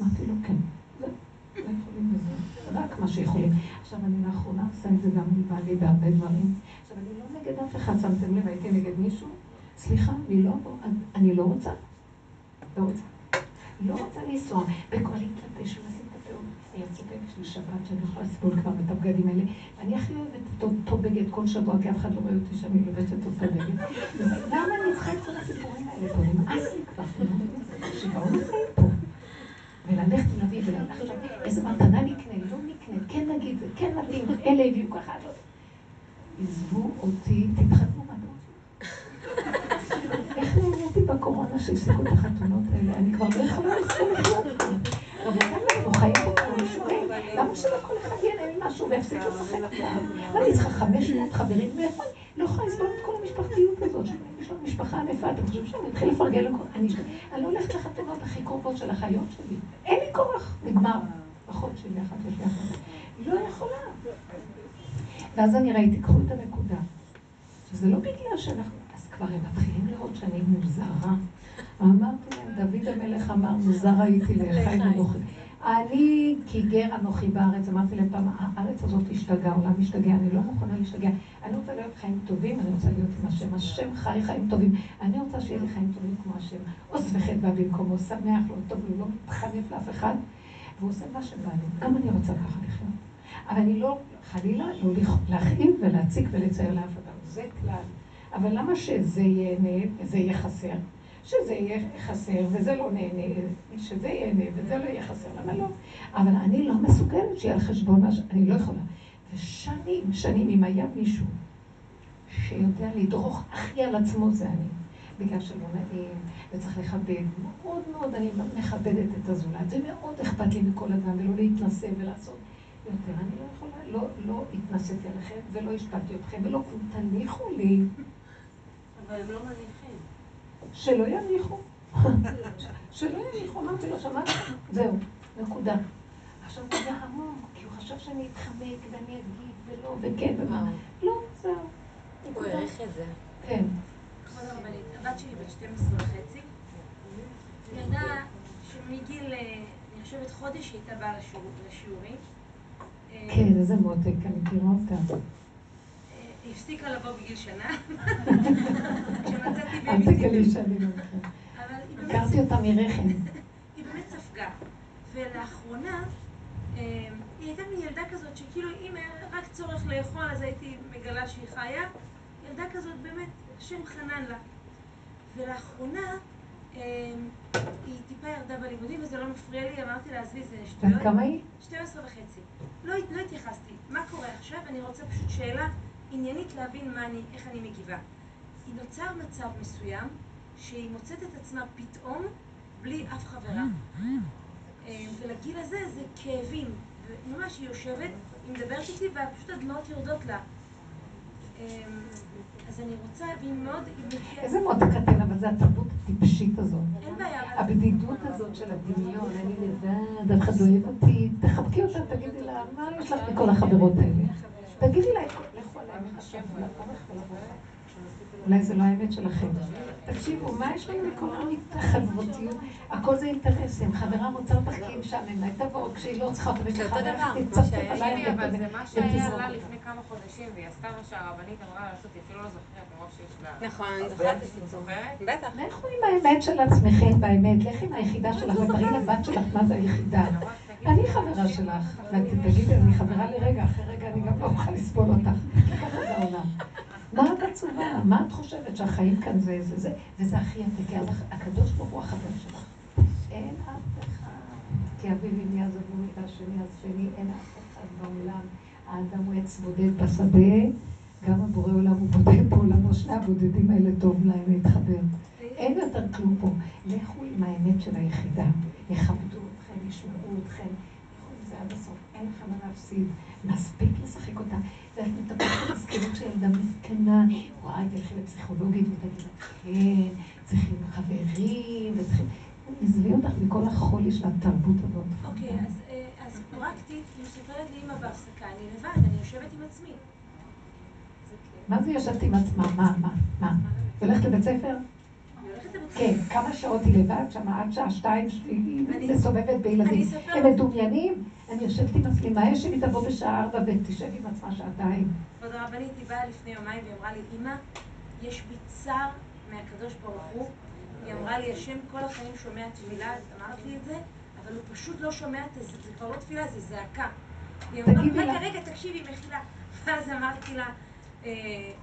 אמרתי לו, כן. לא בזה, רק מה שיכולים. עכשיו, אני לאחרונה עושה את זה גם מבעלי בהרבה דברים. עכשיו, אני לא נגד אף אחד, שמתם לב, הייתי נגד מישהו? סליחה, אני לא, אני לא רוצה. לא רוצה. לא רוצה לנסוע בכל להתלבש ולשים את הפאות. אני צודקת של שבת שאני יכולה לסבול כבר את הבגדים האלה. אני הכי אוהבת את אותו בגד כל שבוע, כי אף אחד לא רואה אותי שאני לובשת אותו בגד. למה אני צריכה את כל הסיפורים האלה פה? נמאס לי כבר. שיגעון החיים פה. וללכת ולהביא ולחשוב איזה מתנה נקנה, לא נקנה, כן נגיד, כן נתאים, אלה הביאו ככה, לא. עזבו אותי, תתחתנו איך נהניתי בקורונה שהפסיקו את החתונות האלה? אני כבר לא יכולה לחיות אותם. רבותיי, אנחנו חיים פה משוגעים. למה שלא כל אחד ייהנה ממשהו ויפסיק לשחק אותם? אני צריכה 500 חברים, מאיפה לא יכולה לסבול את כל המשפחתיות הזאת? יש לנו משפחה ענפה, אתם חושבים שאני אתחיל לפרגן לכל... אני לא הולכת לחתונות הכי קרובות של החיות שלי. אין לי כוח, נגמר. אחות שלי אחת יש לי אחת. לא יכולה. ואז אני ראיתי, קחו את הנקודה. שזה לא בגלל שאנחנו... כבר הם מתחילים לראות שאני מוזרה. אמרתי להם, דוד המלך אמר, מוזר הייתי לחיים אנוכי. אני כי גר אנוכי בארץ, אמרתי להם פעם, הארץ הזאת השתגעה, העולם משתגע, אני לא מוכנה להשתגע. אני רוצה להיות חיים טובים, אני רוצה להיות עם השם. השם חי חיים טובים. אני רוצה שיהיה לי חיים טובים כמו השם. עוז וחטא בא במקומו, שמח לו, טוב לו, לא מתחנף לאף אחד, והוא עושה מה שבא לו. גם אני רוצה ככה לחיות. אבל אני לא, חלילה, לא להכאיב ולהציק ולצייר לאף אדם. זה כלל. אבל למה שזה ייהנה וזה יהיה חסר? שזה יהיה חסר וזה לא נהנה, שזה ייהנה וזה לא יהיה חסר, למה לא? אבל אני לא מסוגלת שיהיה על חשבון מה ש... אני לא יכולה. ושנים, שנים, אם היה מישהו שיודע לדרוך הכי על עצמו, זה אני. בגלל שלא נעים, וצריך לכבד. מאוד מאוד אני מכבדת את הזולת. זה מאוד אכפת לי מכל אדם, ולא להתנשא ולעשות יותר. אני לא יכולה, לא, לא התנסיתי עליכם, ולא השפעתי אתכם, ולא תניחו לי. אבל הם לא מניחים. שלא יניחו. שלא יניחו, אמרתי לו, שמעת? זהו, נקודה. עכשיו הוא היה המון, כי הוא חשב שאני אתחמק ואני אגיד ולא וכן ומה. לא, זהו. הוא העריך את זה. כן. כבוד הרבנית, הבת שלי בת 12 וחצי, ילדה שמגיל, אה, אני חושבת חודש, היא הייתה באה לשיעורים. אה, כן, איזה מותק, אני מכירה אותה. היא הפסיקה לבוא בגיל שנה. כשמצאתי שאני לא. הכרתי אותה מרחם. היא באמת ספגה. ולאחרונה, אה, היא הייתה מין ילדה כזאת שכאילו אם היה רק צורך לאכול אז הייתי מגלה שהיא חיה. ילדה כזאת באמת, השם חנן לה. ולאחרונה, אה, היא טיפה ירדה בלימודים וזה לא מפריע לי, אמרתי לה, עזבי, זה שטויות. כמה היא? 12 וחצי. לא, לא התייחסתי. מה קורה עכשיו? אני רוצה פשוט שאלה. עניינית להבין מה אני, איך אני מגיבה. היא נוצר מצב מסוים שהיא מוצאת את עצמה פתאום בלי אף חברה. אה, ולגיל הזה זה כאבים. ממש היא יושבת, היא מדברת איתי ופשוט הדמעות יורדות לה. אה, אז אני רוצה, והיא מאוד... איזה מאוד קטן, אבל זה התרבות הטיפשית הזאת. אין בעיה. הבדידות הזאת של הדמיון, אני לבד, אף אחד לא אותי, תחבקי אותה, תגידי לה, מה יש לך מכל החברות האלה? תגידי לה, אולי זה לא האמת שלכם. תקשיבו, מה יש לנו מכל החברותיות? הכל זה אינטרסים. חברה רוצה אותך כי היא משעממת, תבוא, כשהיא לא צריכה אותה, זה אותו דבר, כמו תצפצף שימי, אבל זה מה שהיה לה. לפני כמה חודשים, והיא עשתה מה שהרבנית אמרה לה לעשות, היא אפילו לא זוכרת מרוב שיש לה... נכון. זוכרת? בטח. לכו עם האמת של עצמכם באמת, לכי עם היחידה שלך ותראי לבת שלך מה זה היחידה. אני חברה שלך, תגידי, אני חברה לרגע, אחרי רגע אני גם לא אוכל לסבול אותך. ככה זה העולם. מה את עצובה? מה את חושבת שהחיים כאן זה זה זה? וזה הכי יפה, כי אז הקדוש ברוך הוא החבר שלך. אין אף אחד. כי אמי עזבו את השני, אין אף אחד בעולם. האדם הוא עץ בודד בשדה, גם הבורא עולם הוא בודד בעולמו, שני הבודדים האלה טוב להם להתחבר. אין יותר כלום פה. לכו עם האמת של היחידה. יכבדו ישמעו אתכם. לכו עם זה עד הסוף. אין לכם מה להפסיד. מספיק לשחק אותה. ואת מטפלת של ילדה מסכנה. וואי, תלכי לפסיכולוגית ותגידי לה, כן, צריכים חברים, וצריכים... עזבי אותך מכל החולי של התרבות הזאת. אוקיי, אז, אה, פרקטית, היא מספרת לי אמא בהפסקה, אני לבד, אני יושבת עם עצמי. מה זה יושבת עם עצמה? מה, מה, מה? הולכת לבית ספר? כן. כמה שעות היא לבד שם? עד שעה שתיים היא אני- מסתובבת אני בילדים. הם. מדומיינים? אני יושבת עם עצמי, מה יש אם היא תבוא בשעה ארבע ותשב עם עצמה שעתיים? כבוד הרבנית, היא באה לפני יומיים והיא אמרה לי, אמא, יש בי צער מהקדוש ברוך הוא. היא אמרה לי, השם כל החיים שומע תפילה, אז אמרת לי את זה, אבל הוא פשוט לא שומע את זה, זה כבר לא תפילה, זה זעקה. היא אמרה, רגע. רגע, תקשיבי, מחילה. ואז אמרתי לה, "אה,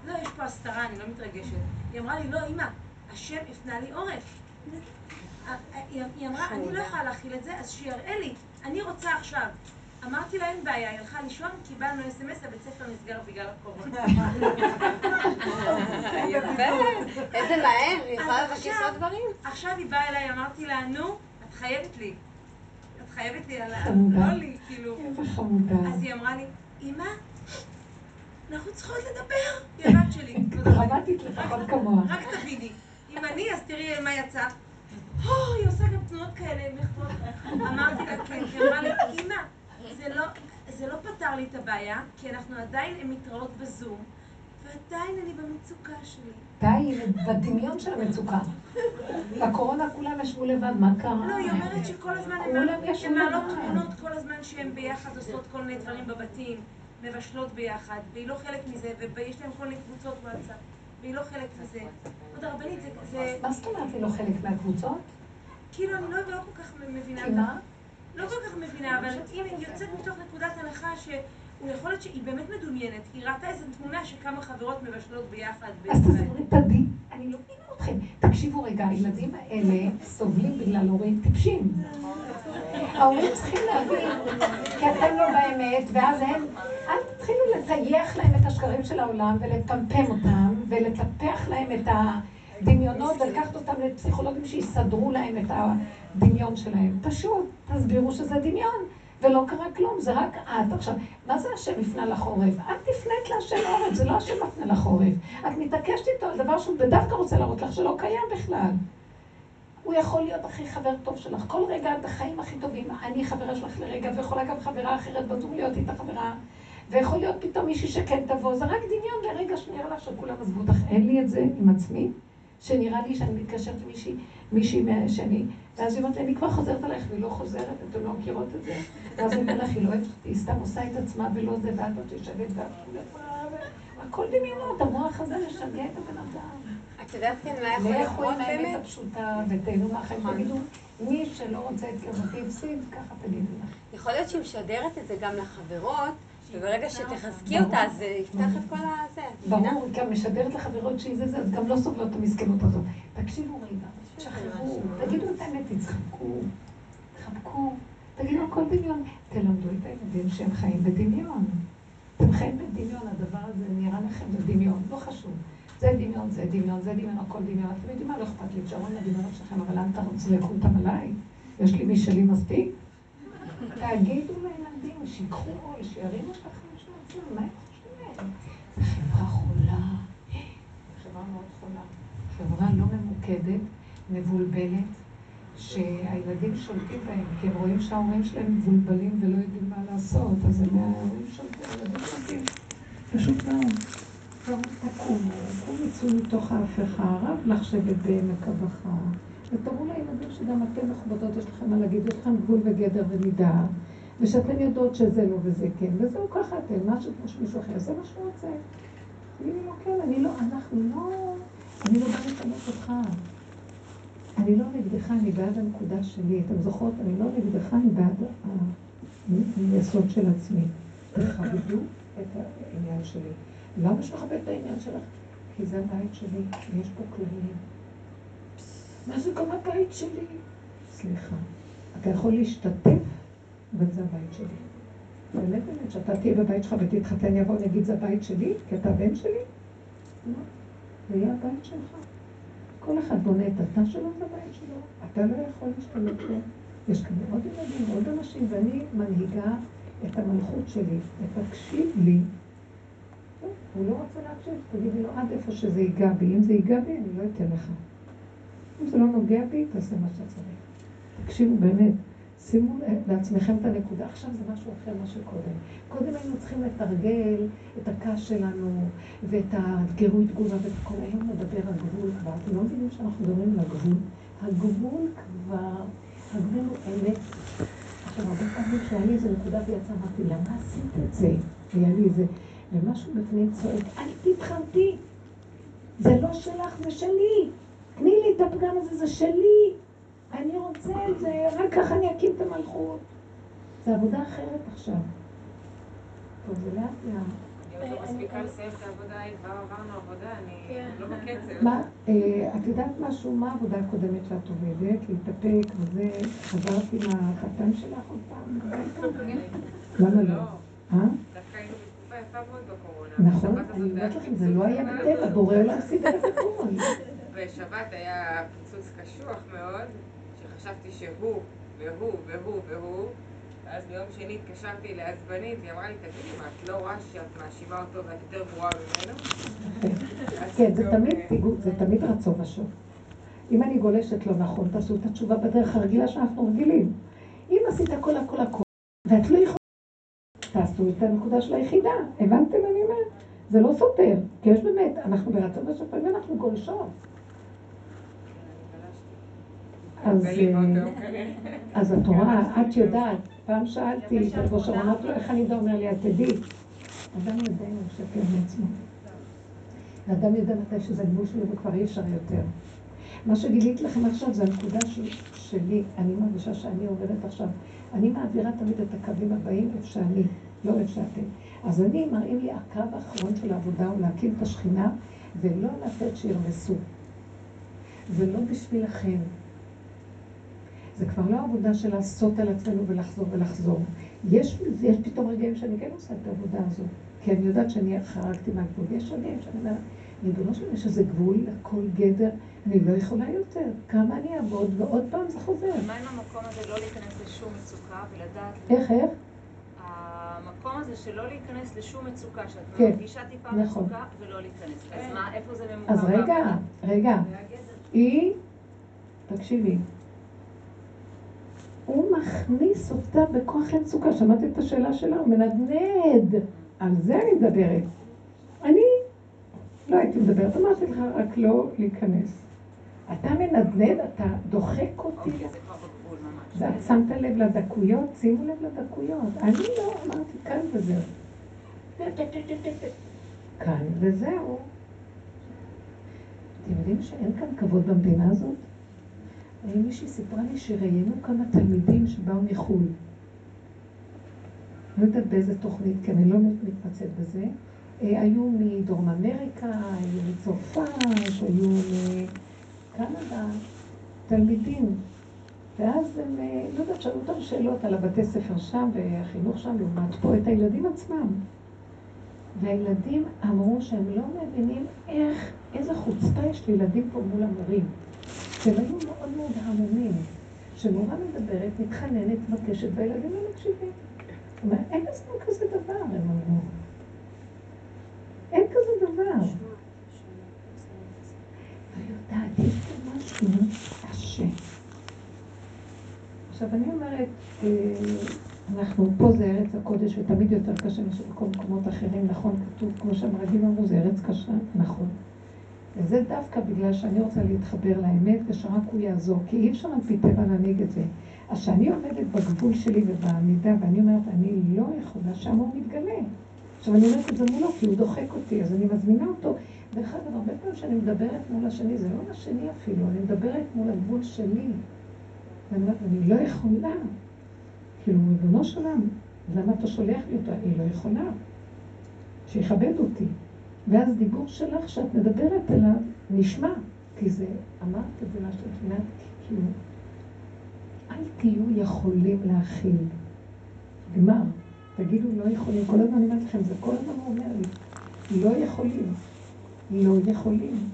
לא, יש פה הסתרה, אני לא מתרגשת. היא אמרה לי, לא, אמא, השם הפנה לי עורף. היא היא אמרה, אני לא יכולה להכיל את זה, אז שיראה לי, אני רוצה עכשיו. אמרתי לה, אין בעיה, היא הלכה לישון, קיבלנו אס.אם.אס, הבית ספר נסגר בגלל הקורונה. איזה מהר, היא יכולה לבקש עכשיו- עוד דברים? עכשיו היא באה אליי, אמרתי לה, נו, את חייבת לי. את חייבת לי על ה... חמודה. לא לי, כאילו. איזה חמודה. אז היא אמרה לי, אמא, אנחנו צריכות לדבר. היא הבת שלי. יודעת, דרמטית לפחות כמוה. רק תביני. יצא. או, היא עושה גם תנועות כאלה. אמרתי לה, כן, היא אמרה לי, אמא, זה לא, זה לא פתר לי את הבעיה, כי אנחנו עדיין מתראות בזום, ועדיין אני במצוקה שלי. די, בדמיון של המצוקה. בקורונה כולם ישבו לבד, מה קרה? לא, היא אומרת שכל הזמן הן מעלות- הן. תמונות כל הזמן שהן ביחד עושות כל מיני דברים בבתים, מבשלות ביחד, והיא לא חלק מזה, ויש להן כל מיני קבוצות וואטסאפ, והיא לא חלק מזה. עוד הרבנית, זה, מה זאת אומרת היא לא חלק מהקבוצות? כאילו, אני לא, לא כל כך מבינה. מה? לא כל כך מבינה, אבל אם היא יוצאת מתוך נקודת הנחה שהוא יכול להיות שהיא באמת מדומיינת, היא ראתה איזו תמונה שכמה חברות מבשלות ביחד. אז תסברי את הדין. אני לא מבינה אתכם. תקשיבו רגע, הילדים האלה סובלים בגלל הורים טיפשים. ההורים צריכים להבין, כי אתם לא באמת, ואז הם, אל תתחילו לטייח להם את השקרים של העולם ולפמפם אותם ולטפח להם את הדמיונות ולקחת אותם לפסיכולוגים שיסדרו להם את הדמיון שלהם. פשוט, תסבירו שזה דמיון. ולא קרה כלום, זה רק את. עכשיו, מה זה השם הפנה לך עורף? את תפנית להשם עורף, זה לא השם מפנה לך עורף. את מתעקשת איתו על דבר שהוא בדווקא רוצה להראות לך שלא קיים בכלל. הוא יכול להיות הכי חבר טוב שלך. כל רגע את החיים הכי טובים. אני חברה שלך לרגע, ויכולה גם חברה אחרת בזום להיות איתה חברה. ויכול להיות פתאום מישהי שכן תבוא. זה רק דמיון לרגע שנראה לך שכולם עזבו אותך. אין לי את זה עם עצמי, שנראה לי שאני מתקשרת עם מישהי, מישהי מה- שאני... ואז היא אומרת אני כבר חוזרת עלייך, והיא לא חוזרת, אתן לא מכירות את זה. ואז אני אומר לך, היא לא אוהבת אותי, היא סתם עושה את עצמה ולא זה, ואת יושבת ואת... הכל דמיונות, המוח הזה משגע את הבן אדם. את יודעת כן מה יכול לקרות עם האמת באמת? הפשוטה ותהנו מהחיים. תגידו, מי שלא רוצה את קרבתי הפסיד, ככה תגידו לך. יכול להיות שהיא משדרת את זה גם לחברות, וברגע שתחזקי ברור. אותה, אז זה יפתח את כל הזה. ברור, היא גם משדרת לחברות שהיא זה זה, אז גם לא סובלות את המסכנות הזאת. תקשיבו רגע, תשחררו, תגידו את האמת, תצחקו, תחבקו, תגידו הכל דמיון. תלמדו את הילדים שהם חיים בדמיון. אתם חיים בדמיון, הדבר הזה נראה לכם בדמיון, לא חשוב. זה דמיון, זה דמיון, זה דמיון, הכל דמיון. אתם יודעים מה, לא אכפת לי, תשארו עם הדמיונות שלכם, אבל אל תזרקו אותם עליי. יש לי משלי מספיק. תגידו לילדים, שיקחו עול, שירימו את החיים של עצמם, מה הם חושבים? זו חברה חולה. חברה מאוד חולה. חברה לא ממוקדת, מבולבלת, שהילדים שולטים בהם, כי הם רואים שההורים שלהם מבולבלים ולא יודעים מה לעשות, אז הם ההורים שולטים, הילדים שולטים. פשוט מאוד. תקומו, קומו יצאו מתוך ההפכה, רב לך שבט בעמק הבכה, ותראו לילדים שגם אתם מכובדות, יש לכם מה להגיד, יש לכם גבול וגדר ומידה, ושאתן יודעות שזה לא וזה כן, וזהו ככה אתם, מה שמישהו אחר, זה מה שהוא רוצה. תגידי לו, כן, אני לא, אנחנו לא, אני לא באה לשנות אותך. אני לא נגדך, אני בעד הנקודה שלי. אתם זוכרות? אני לא נגדך, אני בעד היסוד של עצמי. תכבדו את העניין שלי. למה שתכבד את העניין שלך? כי זה הבית שלי, ויש פה כללים. מה זה גם הבית שלי? סליחה. אתה יכול להשתתף, אבל זה הבית שלי. באמת באמת, שאתה תהיה בבית שלך ותתחתן, יבוא ויגיד זה הבית שלי, כי אתה בן שלי? לא, זה יהיה הבית שלך. כל אחד בונה את התא שלו בבית שלו, אתה לא יכול להשתלט לו. יש כאן עוד ילדים ועוד אנשים, ואני מנהיגה את המלכות שלי, ותקשיב לי. הוא לא רוצה להקשיב, תגידי לו עד איפה שזה ייגע בי. אם זה ייגע בי, אני לא אתן לך. אם זה לא נוגע בי, תעשה מה שאתה צריך. תקשיבו באמת, שימו לעצמכם את הנקודה. עכשיו זה משהו אחר מה שקודם. קודם היינו צריכים לתרגל את הכעס שלנו, ואת הגירוי תגובה ואת הכל. היום נדבר על גבול כבר. אתם לא מבינים שאנחנו מדברים על הגבול? הגבול כבר, הגבול הוא אמת. עכשיו, הרבה פעמים שהיה לי איזה נקודה ויצא, אמרתי, למה עשית את זה? היה לי איזה, ומשהו בפנים צועק, אל תתחרתי. זה לא שלך, זה שלי. תני לי את הפגם הזה, זה שלי. אני רוצה את זה, רק ככה אני אקים את המלכות. זה עבודה אחרת עכשיו. טוב, זה לאט לאט. אני עוד לא מספיקה לסיים את העבודה, כבר עברנו עבודה, אני כן. לא בקצב. מה, אה, את יודעת משהו? מה העבודה הקודמת שאת עובדת? להתאפק וזה, חזרת עם החתן שלך עוד פעם? למה לא? אה? דווקא היינו בתקופה יפה מאוד בקורונה. נכון, אני אומרת לכם, זה לא היה בטבע, בורא עולם סידר את הכל. בשבת היה פיצוץ קשוח מאוד, שחשבתי שהוא, והוא, והוא, והוא. ואז ביום שני התקשרתי לעצבנית, היא אמרה לי, תגידי, מה, את לא רואה שאת מאשימה אותו ואת יותר גרועה ממנו? כן, זה תמיד אה, פיגור, זה תמיד רצון ושוב. אם אני גולשת לא נכון, תעשו את התשובה בדרך הרגילה שאנחנו רגילים. אם עשית הכל הכל הכל, ואת לא יכולה, תעשו את הנקודה של היחידה. הבנתם מה אני אומרת? זה לא סותר, כי יש באמת, אנחנו ברצון ושוב, אנחנו גולשות. אז, אה. אז את רואה, את יודעת, פעם שאלתי את ראש אמרת לו, איך אני יודע? אומר לי, את תדעי. אדם יודע אם הוא משקר מעצמו. ואדם יודע מתי שזה גבול שלו וכבר אי אפשר יותר. מה שגילית לכם עכשיו זה הנקודה של, שלי, אני מרגישה שאני עובדת עכשיו. אני מעבירה תמיד את הקווים הבאים איפה שאני, לא איפה שאתם. אז אני, מראים לי הקו האחרון של העבודה הוא להקים את השכינה ולא לתת שירמסו. זה לא בשבילכם. זה כבר לא עבודה של לעשות על עצמנו ולחזור ולחזור. יש, יש פתאום רגעים שאני כן עושה את העבודה הזו, כי אני יודעת שאני חרגתי מהגבול. יש רגעים שאני אומרת, ריבונו שלום, יש איזה גבול לכל גדר, אני לא יכולה יותר. כמה אני אעבוד, ועוד פעם זה חוזר. ומה עם המקום הזה לא להיכנס לשום מצוקה ולדעת... איך, איך? המקום הזה של לא להיכנס לשום מצוקה, שאת כן, מרגישה טיפה נכון. מצוקה ולא להיכנס. אז מה, איפה זה ממוקם? אז רגע? רגע. היא, תקשיבי, הוא מכניס אותה בכוח למצוקה. שמעת את השאלה שלה? הוא מנדנד. על זה אני מדברת. אני לא הייתי מדברת, אמרתי לך רק לא להיכנס. אתה מנדנד, אתה דוחק אותי. אוקיי. ואת שמת לב לדקויות? שימו לב לדקויות. אני לא אמרתי כאן וזהו. כאן וזהו. אתם יודעים שאין כאן כבוד במדינה הזאת? מישהי סיפרה לי שראיינו כמה תלמידים שבאו מחו"ל. לא יודעת באיזה תוכנית, כי אני לא מתמצאת בזה. אה, היו מדרום אמריקה, היו מצרפת, היו מקנדה, תלמידים. ואז הם, אה, לא יודעת, שאלו אותם שאלות על הבתי ספר שם והחינוך שם, לעומת פה, את הילדים עצמם. והילדים אמרו שהם לא מבינים איך, איזה חוצפה יש לילדים פה מול המורים. שהם היו מאוד מאוד המומים. כשמורה מדברת, מתחננת, מבקשת, והילדים לא מקשיבים. אומרת, אין אצלנו כזה דבר, הם אמרו. אין כזה דבר. עכשיו, אני אומרת, אה, אנחנו, פה זה ארץ הקודש ותמיד יותר קשה מאשר בכל מקומות אחרים, נכון? כתוב, כמו שהמרגלים אמרו, זה ארץ קשה, נכון. וזה דווקא בגלל שאני רוצה להתחבר לאמת ושרק הוא יעזור, כי אי אפשר על פי טבע להנהיג את זה. אז כשאני עומדת בגבול שלי ובעמידה, ואני אומרת, אני לא יכולה, שם הוא מתגלה. עכשיו אני אומרת את זה מולו, כי הוא דוחק אותי, אז אני מזמינה אותו. דרך אגב, הרבה פעמים כשאני מדברת מול השני, זה לא השני אפילו, אני מדברת מול הגבול שלי. ואני אומרת, אני לא יכולה. כאילו, ריבונו של למה אתה שולח לי אותו? אני לא יכולה. שיכבד אותי. ואז דיבור שלך, שאת מדברת אליו, נשמע. כי זה, אמרת את זה משהו לפני, כאילו, אל תהיו יכולים להכיל. גמר. תגידו לא יכולים. כל הזמן אני אומרת לכם, זה כל הזמן הוא אומר לי, לא יכולים. לא יכולים.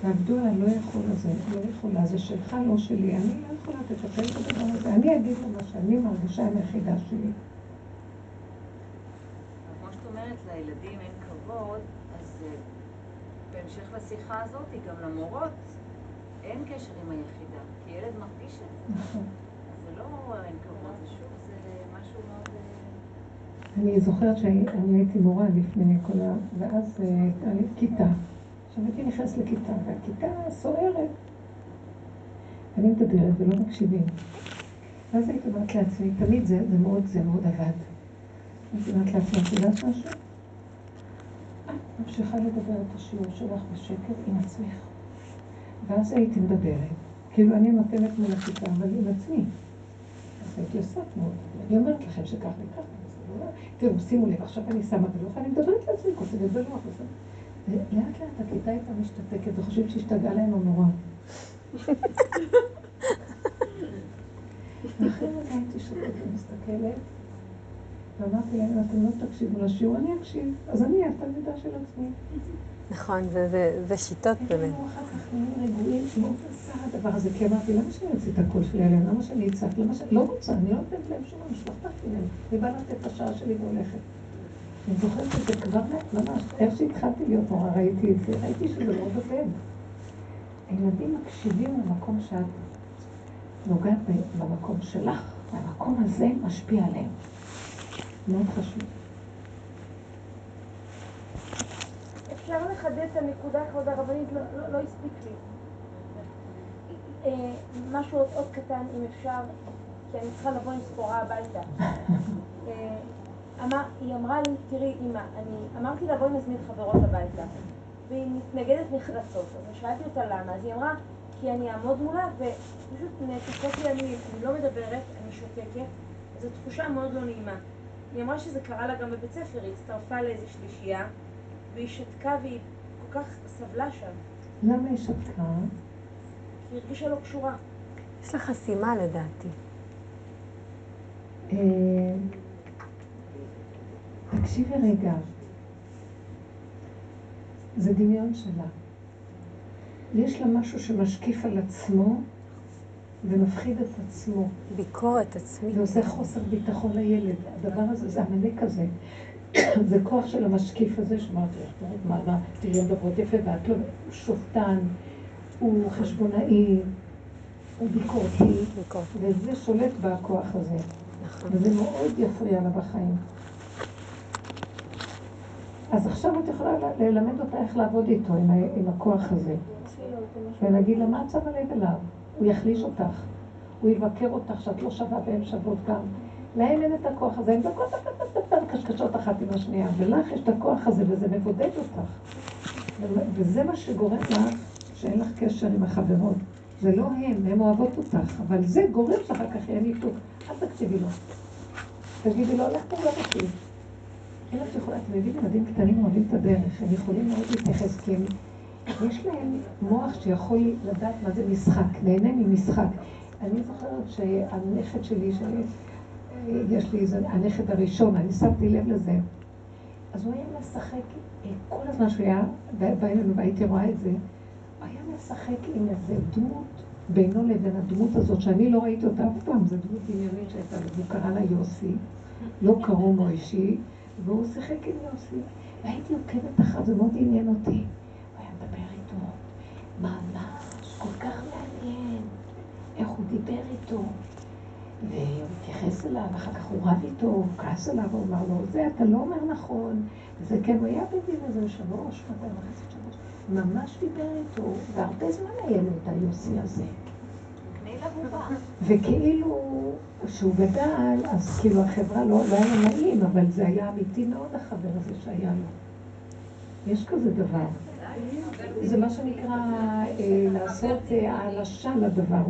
תעבדו על הלא יכול הזה, לא יכולה, זה שלך, לא שלי. אני לא יכולה לטפל בדבר הזה. אני אגיד לו מה שאני מרגישה עם היחידה שלי. כמו שאת אומרת, לילדים אין כבוד, אז אה, בהמשך לשיחה הזאת, גם למורות אין קשר עם היחידה, כי ילד מרגיש את זה. נכון. זה לא אין כבוד, זה שוב, זה משהו מאוד... אה, אני זוכרת שאני הייתי מורה לפני כל ה... ואז אה, הייתה לי כיתה. עכשיו הייתי נכנסת לכיתה, והכיתה סוערת. אני מדברת ולא מקשיבים. ואז הייתי אומרת לעצמי, תמיד זה, זה מאוד, זה מאוד עבד. הייתי אומרת לעצמי, את יודעת משהו? ממשיכה לדבר את השיעור שלך בשקר עם עצמך. ואז הייתי מדברת, כאילו אני נותנת מול הכיתה, אבל עם עצמי. אז הייתי עושה כמו, אני אומרת לכם שכך וכך. תראו, שימו לב, עכשיו אני שמה בלוח, אני מדברת לעצמי, כותבת בלוח. ולאט לאט הכיתה הייתה משתתקת וחושבת שהשתגעה להם המורה. ואחרי רגע הייתי שותקת ומסתכלת, ואמרתי להם, אתם לא תקשיבו לשיעור, אני אקשיב. אז אני התלמידה של עצמי. נכון, זה- שיטות באמת. היינו אחר כך נהיים רגועים, לא עשה הדבר הזה, כי אמרתי, למה שאני אוציא את הקול שלי עליהם? למה שאני אצעק? למה שאני... לא רוצה, אני לא נותנת להם שום משהו, לא מהם. אני באה לתת את השעה שלי והולכת. אני זוכרת את זה כבר ממש, איך שהתחלתי להיות מורה, ראיתי את זה, ראיתי שזה לא עובד. הילדים מקשיבים למקום שאת נוגעת במקום שלך, והמקום הזה משפיע עליהם. מאוד חשוב. אפשר לחדד את הנקודה, כבוד הרבנית, לא, לא, לא הספיק לי. אה, משהו עוד, עוד קטן, אם אפשר, כי אני צריכה לבוא עם סחורה הביתה. אה, אמר, היא אמרה לי, תראי אמא, אני אמרתי לה בואי נזמין חברות הביתה. והיא מתנגדת נחרצות. אז שאלתי אותה למה, אז היא אמרה, כי אני אעמוד מולה ופשוט נתפסות לי אני לא מדברת, אני שותקת, זו תחושה מאוד לא נעימה. היא אמרה שזה קרה לה גם בבית ספר, היא הצטרפה לאיזו שלישייה, והיא שתקה והיא כל כך סבלה שם, למה היא שתקה? כי היא הרגישה לא קשורה. יש לה חסימה לדעתי. אה, תקשיבי רגע, זה דמיון שלה. יש לה משהו שמשקיף על עצמו ומפחיד את עצמו, ביקורת עצמית. ועושה חוסר ביטחון לילד. הדבר הזה, זה המנק הזה. זה כוח של המשקיף הזה, שאמרתי לך, מה, מה, תראי, מדברות יפה, ואת לא, הוא שופטן, הוא חשבונאי, הוא ביקורתי, ביקורת. וזה שולט בכוח הזה. נכון. וזה מאוד יפריע לה בחיים. אז עכשיו את יכולה ללמד אותה איך לעבוד איתו, עם הכוח הזה. ולהגיד לה, מה את שמה לב אליו? הוא יחליש אותך. הוא יבקר אותך שאת לא שווה והן שוות גם. להם אין את הכוח הזה, הן דקות קשקשות אחת עם השנייה, ולך יש את הכוח הזה וזה מבודד אותך. וזה מה שגורם לך שאין לך קשר עם החברות. זה לא הם, הן אוהבות אותך, אבל זה גורם שאחר כך יהיה ניתוק. אל תקשיבי לו. תגידי לו, לך תגור אותי. אם את יכולה, אתם יודעים, ילדים קטנים אוהבים את הדרך, הם יכולים מאוד להתייחס, כי הם, יש להם מוח שיכול לדעת מה זה משחק, נהנה ממשחק. אני זוכרת שהנכד שלי, שיש לי, זה הנכד הראשון, אני שמתי לב לזה, אז הוא היה משחק אה, כל הזמן שהוא היה, והייתי רואה את זה, הוא היה משחק עם איזה דמות בינו לבין הדמות הזאת, שאני לא ראיתי אותה אף פעם, זו דמות דמיונית שהייתה לו, והוא קרא לה יוסי, לא קראו מוישי, והוא שיחק עם יוסי. והייתי עוקבת אחריו, זה מאוד עניין אותי. הוא היה מדבר איתו, ממש כל כך מעניין איך הוא דיבר איתו. והוא התייחס אליו, אחר כך הוא רב איתו, הוא כעס עליו, הוא אמר לו, זה אתה לא אומר נכון. זה כן, הוא היה בדין איזה שלוש, שנתיים וחצי, שלוש. ממש דיבר איתו, והרבה זמן היה לו את היוסי הזה. וכאילו, כשהוא גדל, אז כאילו החברה לא, לא היה נעים, אבל זה היה אמיתי מאוד החבר הזה שהיה לו. יש כזה דבר. זה מה שנקרא אה, לעשות אה, העלשה לדבר.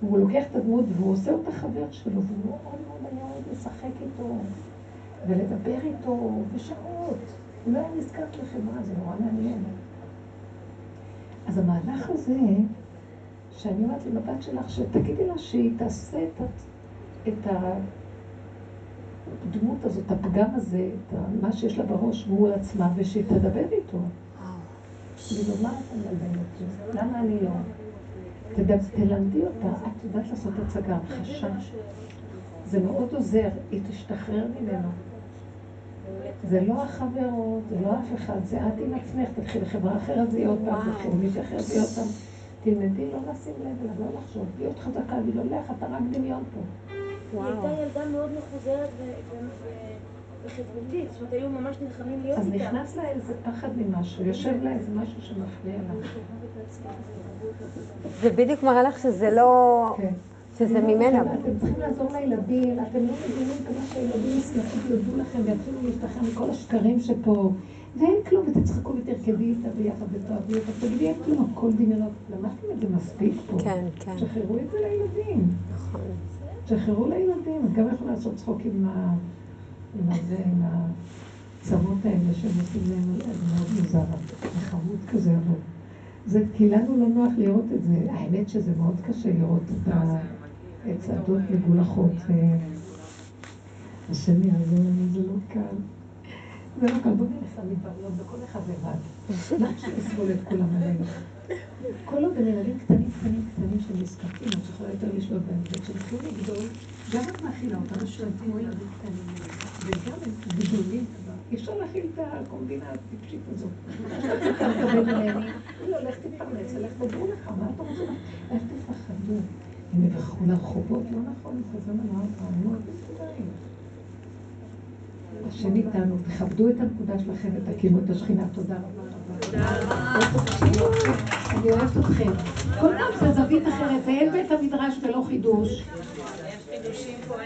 הוא, לוקח את הדמות והוא עושה אותה חבר שלו, והוא מאוד מאוד היה אוהב לשחק איתו ולדבר איתו בשעות. הוא לא היה נזכר לחברה, זה נורא מעניין. אז המהלך הזה, שאני אומרת לבת שלך, שתגידי לה שהיא תעשה את, את הדמות הזאת, הפגם הזה, את מה שיש לה בראש מול עצמה, ושהיא תדבר איתו. כאילו, מה אתה מלמד אותי? למה אני לא? תלמדי אותה, את יודעת לעשות הצגה, המחשה. זה מאוד עוזר, היא תשתחרר ממנו. זה לא החברות, זה לא אף אחד, זה את עם עצמך, תתחיל לחברה אחרת, זה יהיה עוד פעם, תתחיל מישהו אחר, זה יהיה עוד פעם. תלמדי לא לשים לב אליו, לא לחשוב, להיות חזקה, לו, לך, אתה רק דמיון פה. היא הייתה ילדה מאוד מחוזרת וחברותית, זאת אומרת, היו ממש נלחמים להיות איתה. אז נכנס לה איזה פחד ממשהו, יושב לה איזה משהו שמפריע לה. זה בדיוק מראה לך שזה לא... כן. שזה ממנה. אתם צריכים לעזור לילדים, אתם לא מבינים כמה שהילדים ישמחו ויודו לכם ויתחילו להשתחרר מכל השקרים שפה. ואין כלום, ותצחקו ותרקדי איתה ביחד ותאהבי אותה. תגידי, אין כלום, הכל דמיונות. למדתם את זה מספיק פה. כן, כן. תשחררו את זה לילדים. נכון. תשחררו לילדים. את גם יכולה לעשות צחוק עם ה... עם הזה, עם הצרות האלה שהם עושים להם, זה מאוד מוזר, חמוד כזה, אבל... זה כי לנו לא נוח לראות את זה. האמת שזה מאוד קשה לראות את הצעדות מגולחות. השם יעזור לנו, זה לא קל. זה לא קל, בוא נלך למדבריות, וכל אחד לבד. למה שנסבול את כולם עלינו? כל עוד הם ילדים קטנים, קטנים, קטנים שנזקקים, את יכולה יותר לשלוט בהם, וכשהם לגדול, גם את מאכילה אותם, שולטים ילדים קטנים, וגם הם גדולים כבר. אי אפשר להכיל את הקומבינה הטיפשית הזאת. לא, לך תתפרנס, לך תדעו לך, מה אתה רוצה? איך תפחדו? הם יברחו לרחובות, לא נכון, זה אמר פעם, השם איתנו, תכבדו את הנקודה שלכם ותקימו את השכינה. תודה רבה. אני אוהבת אתכם. כל פעם זה זווית אחרת, ואין בית המדרש ולא חידוש.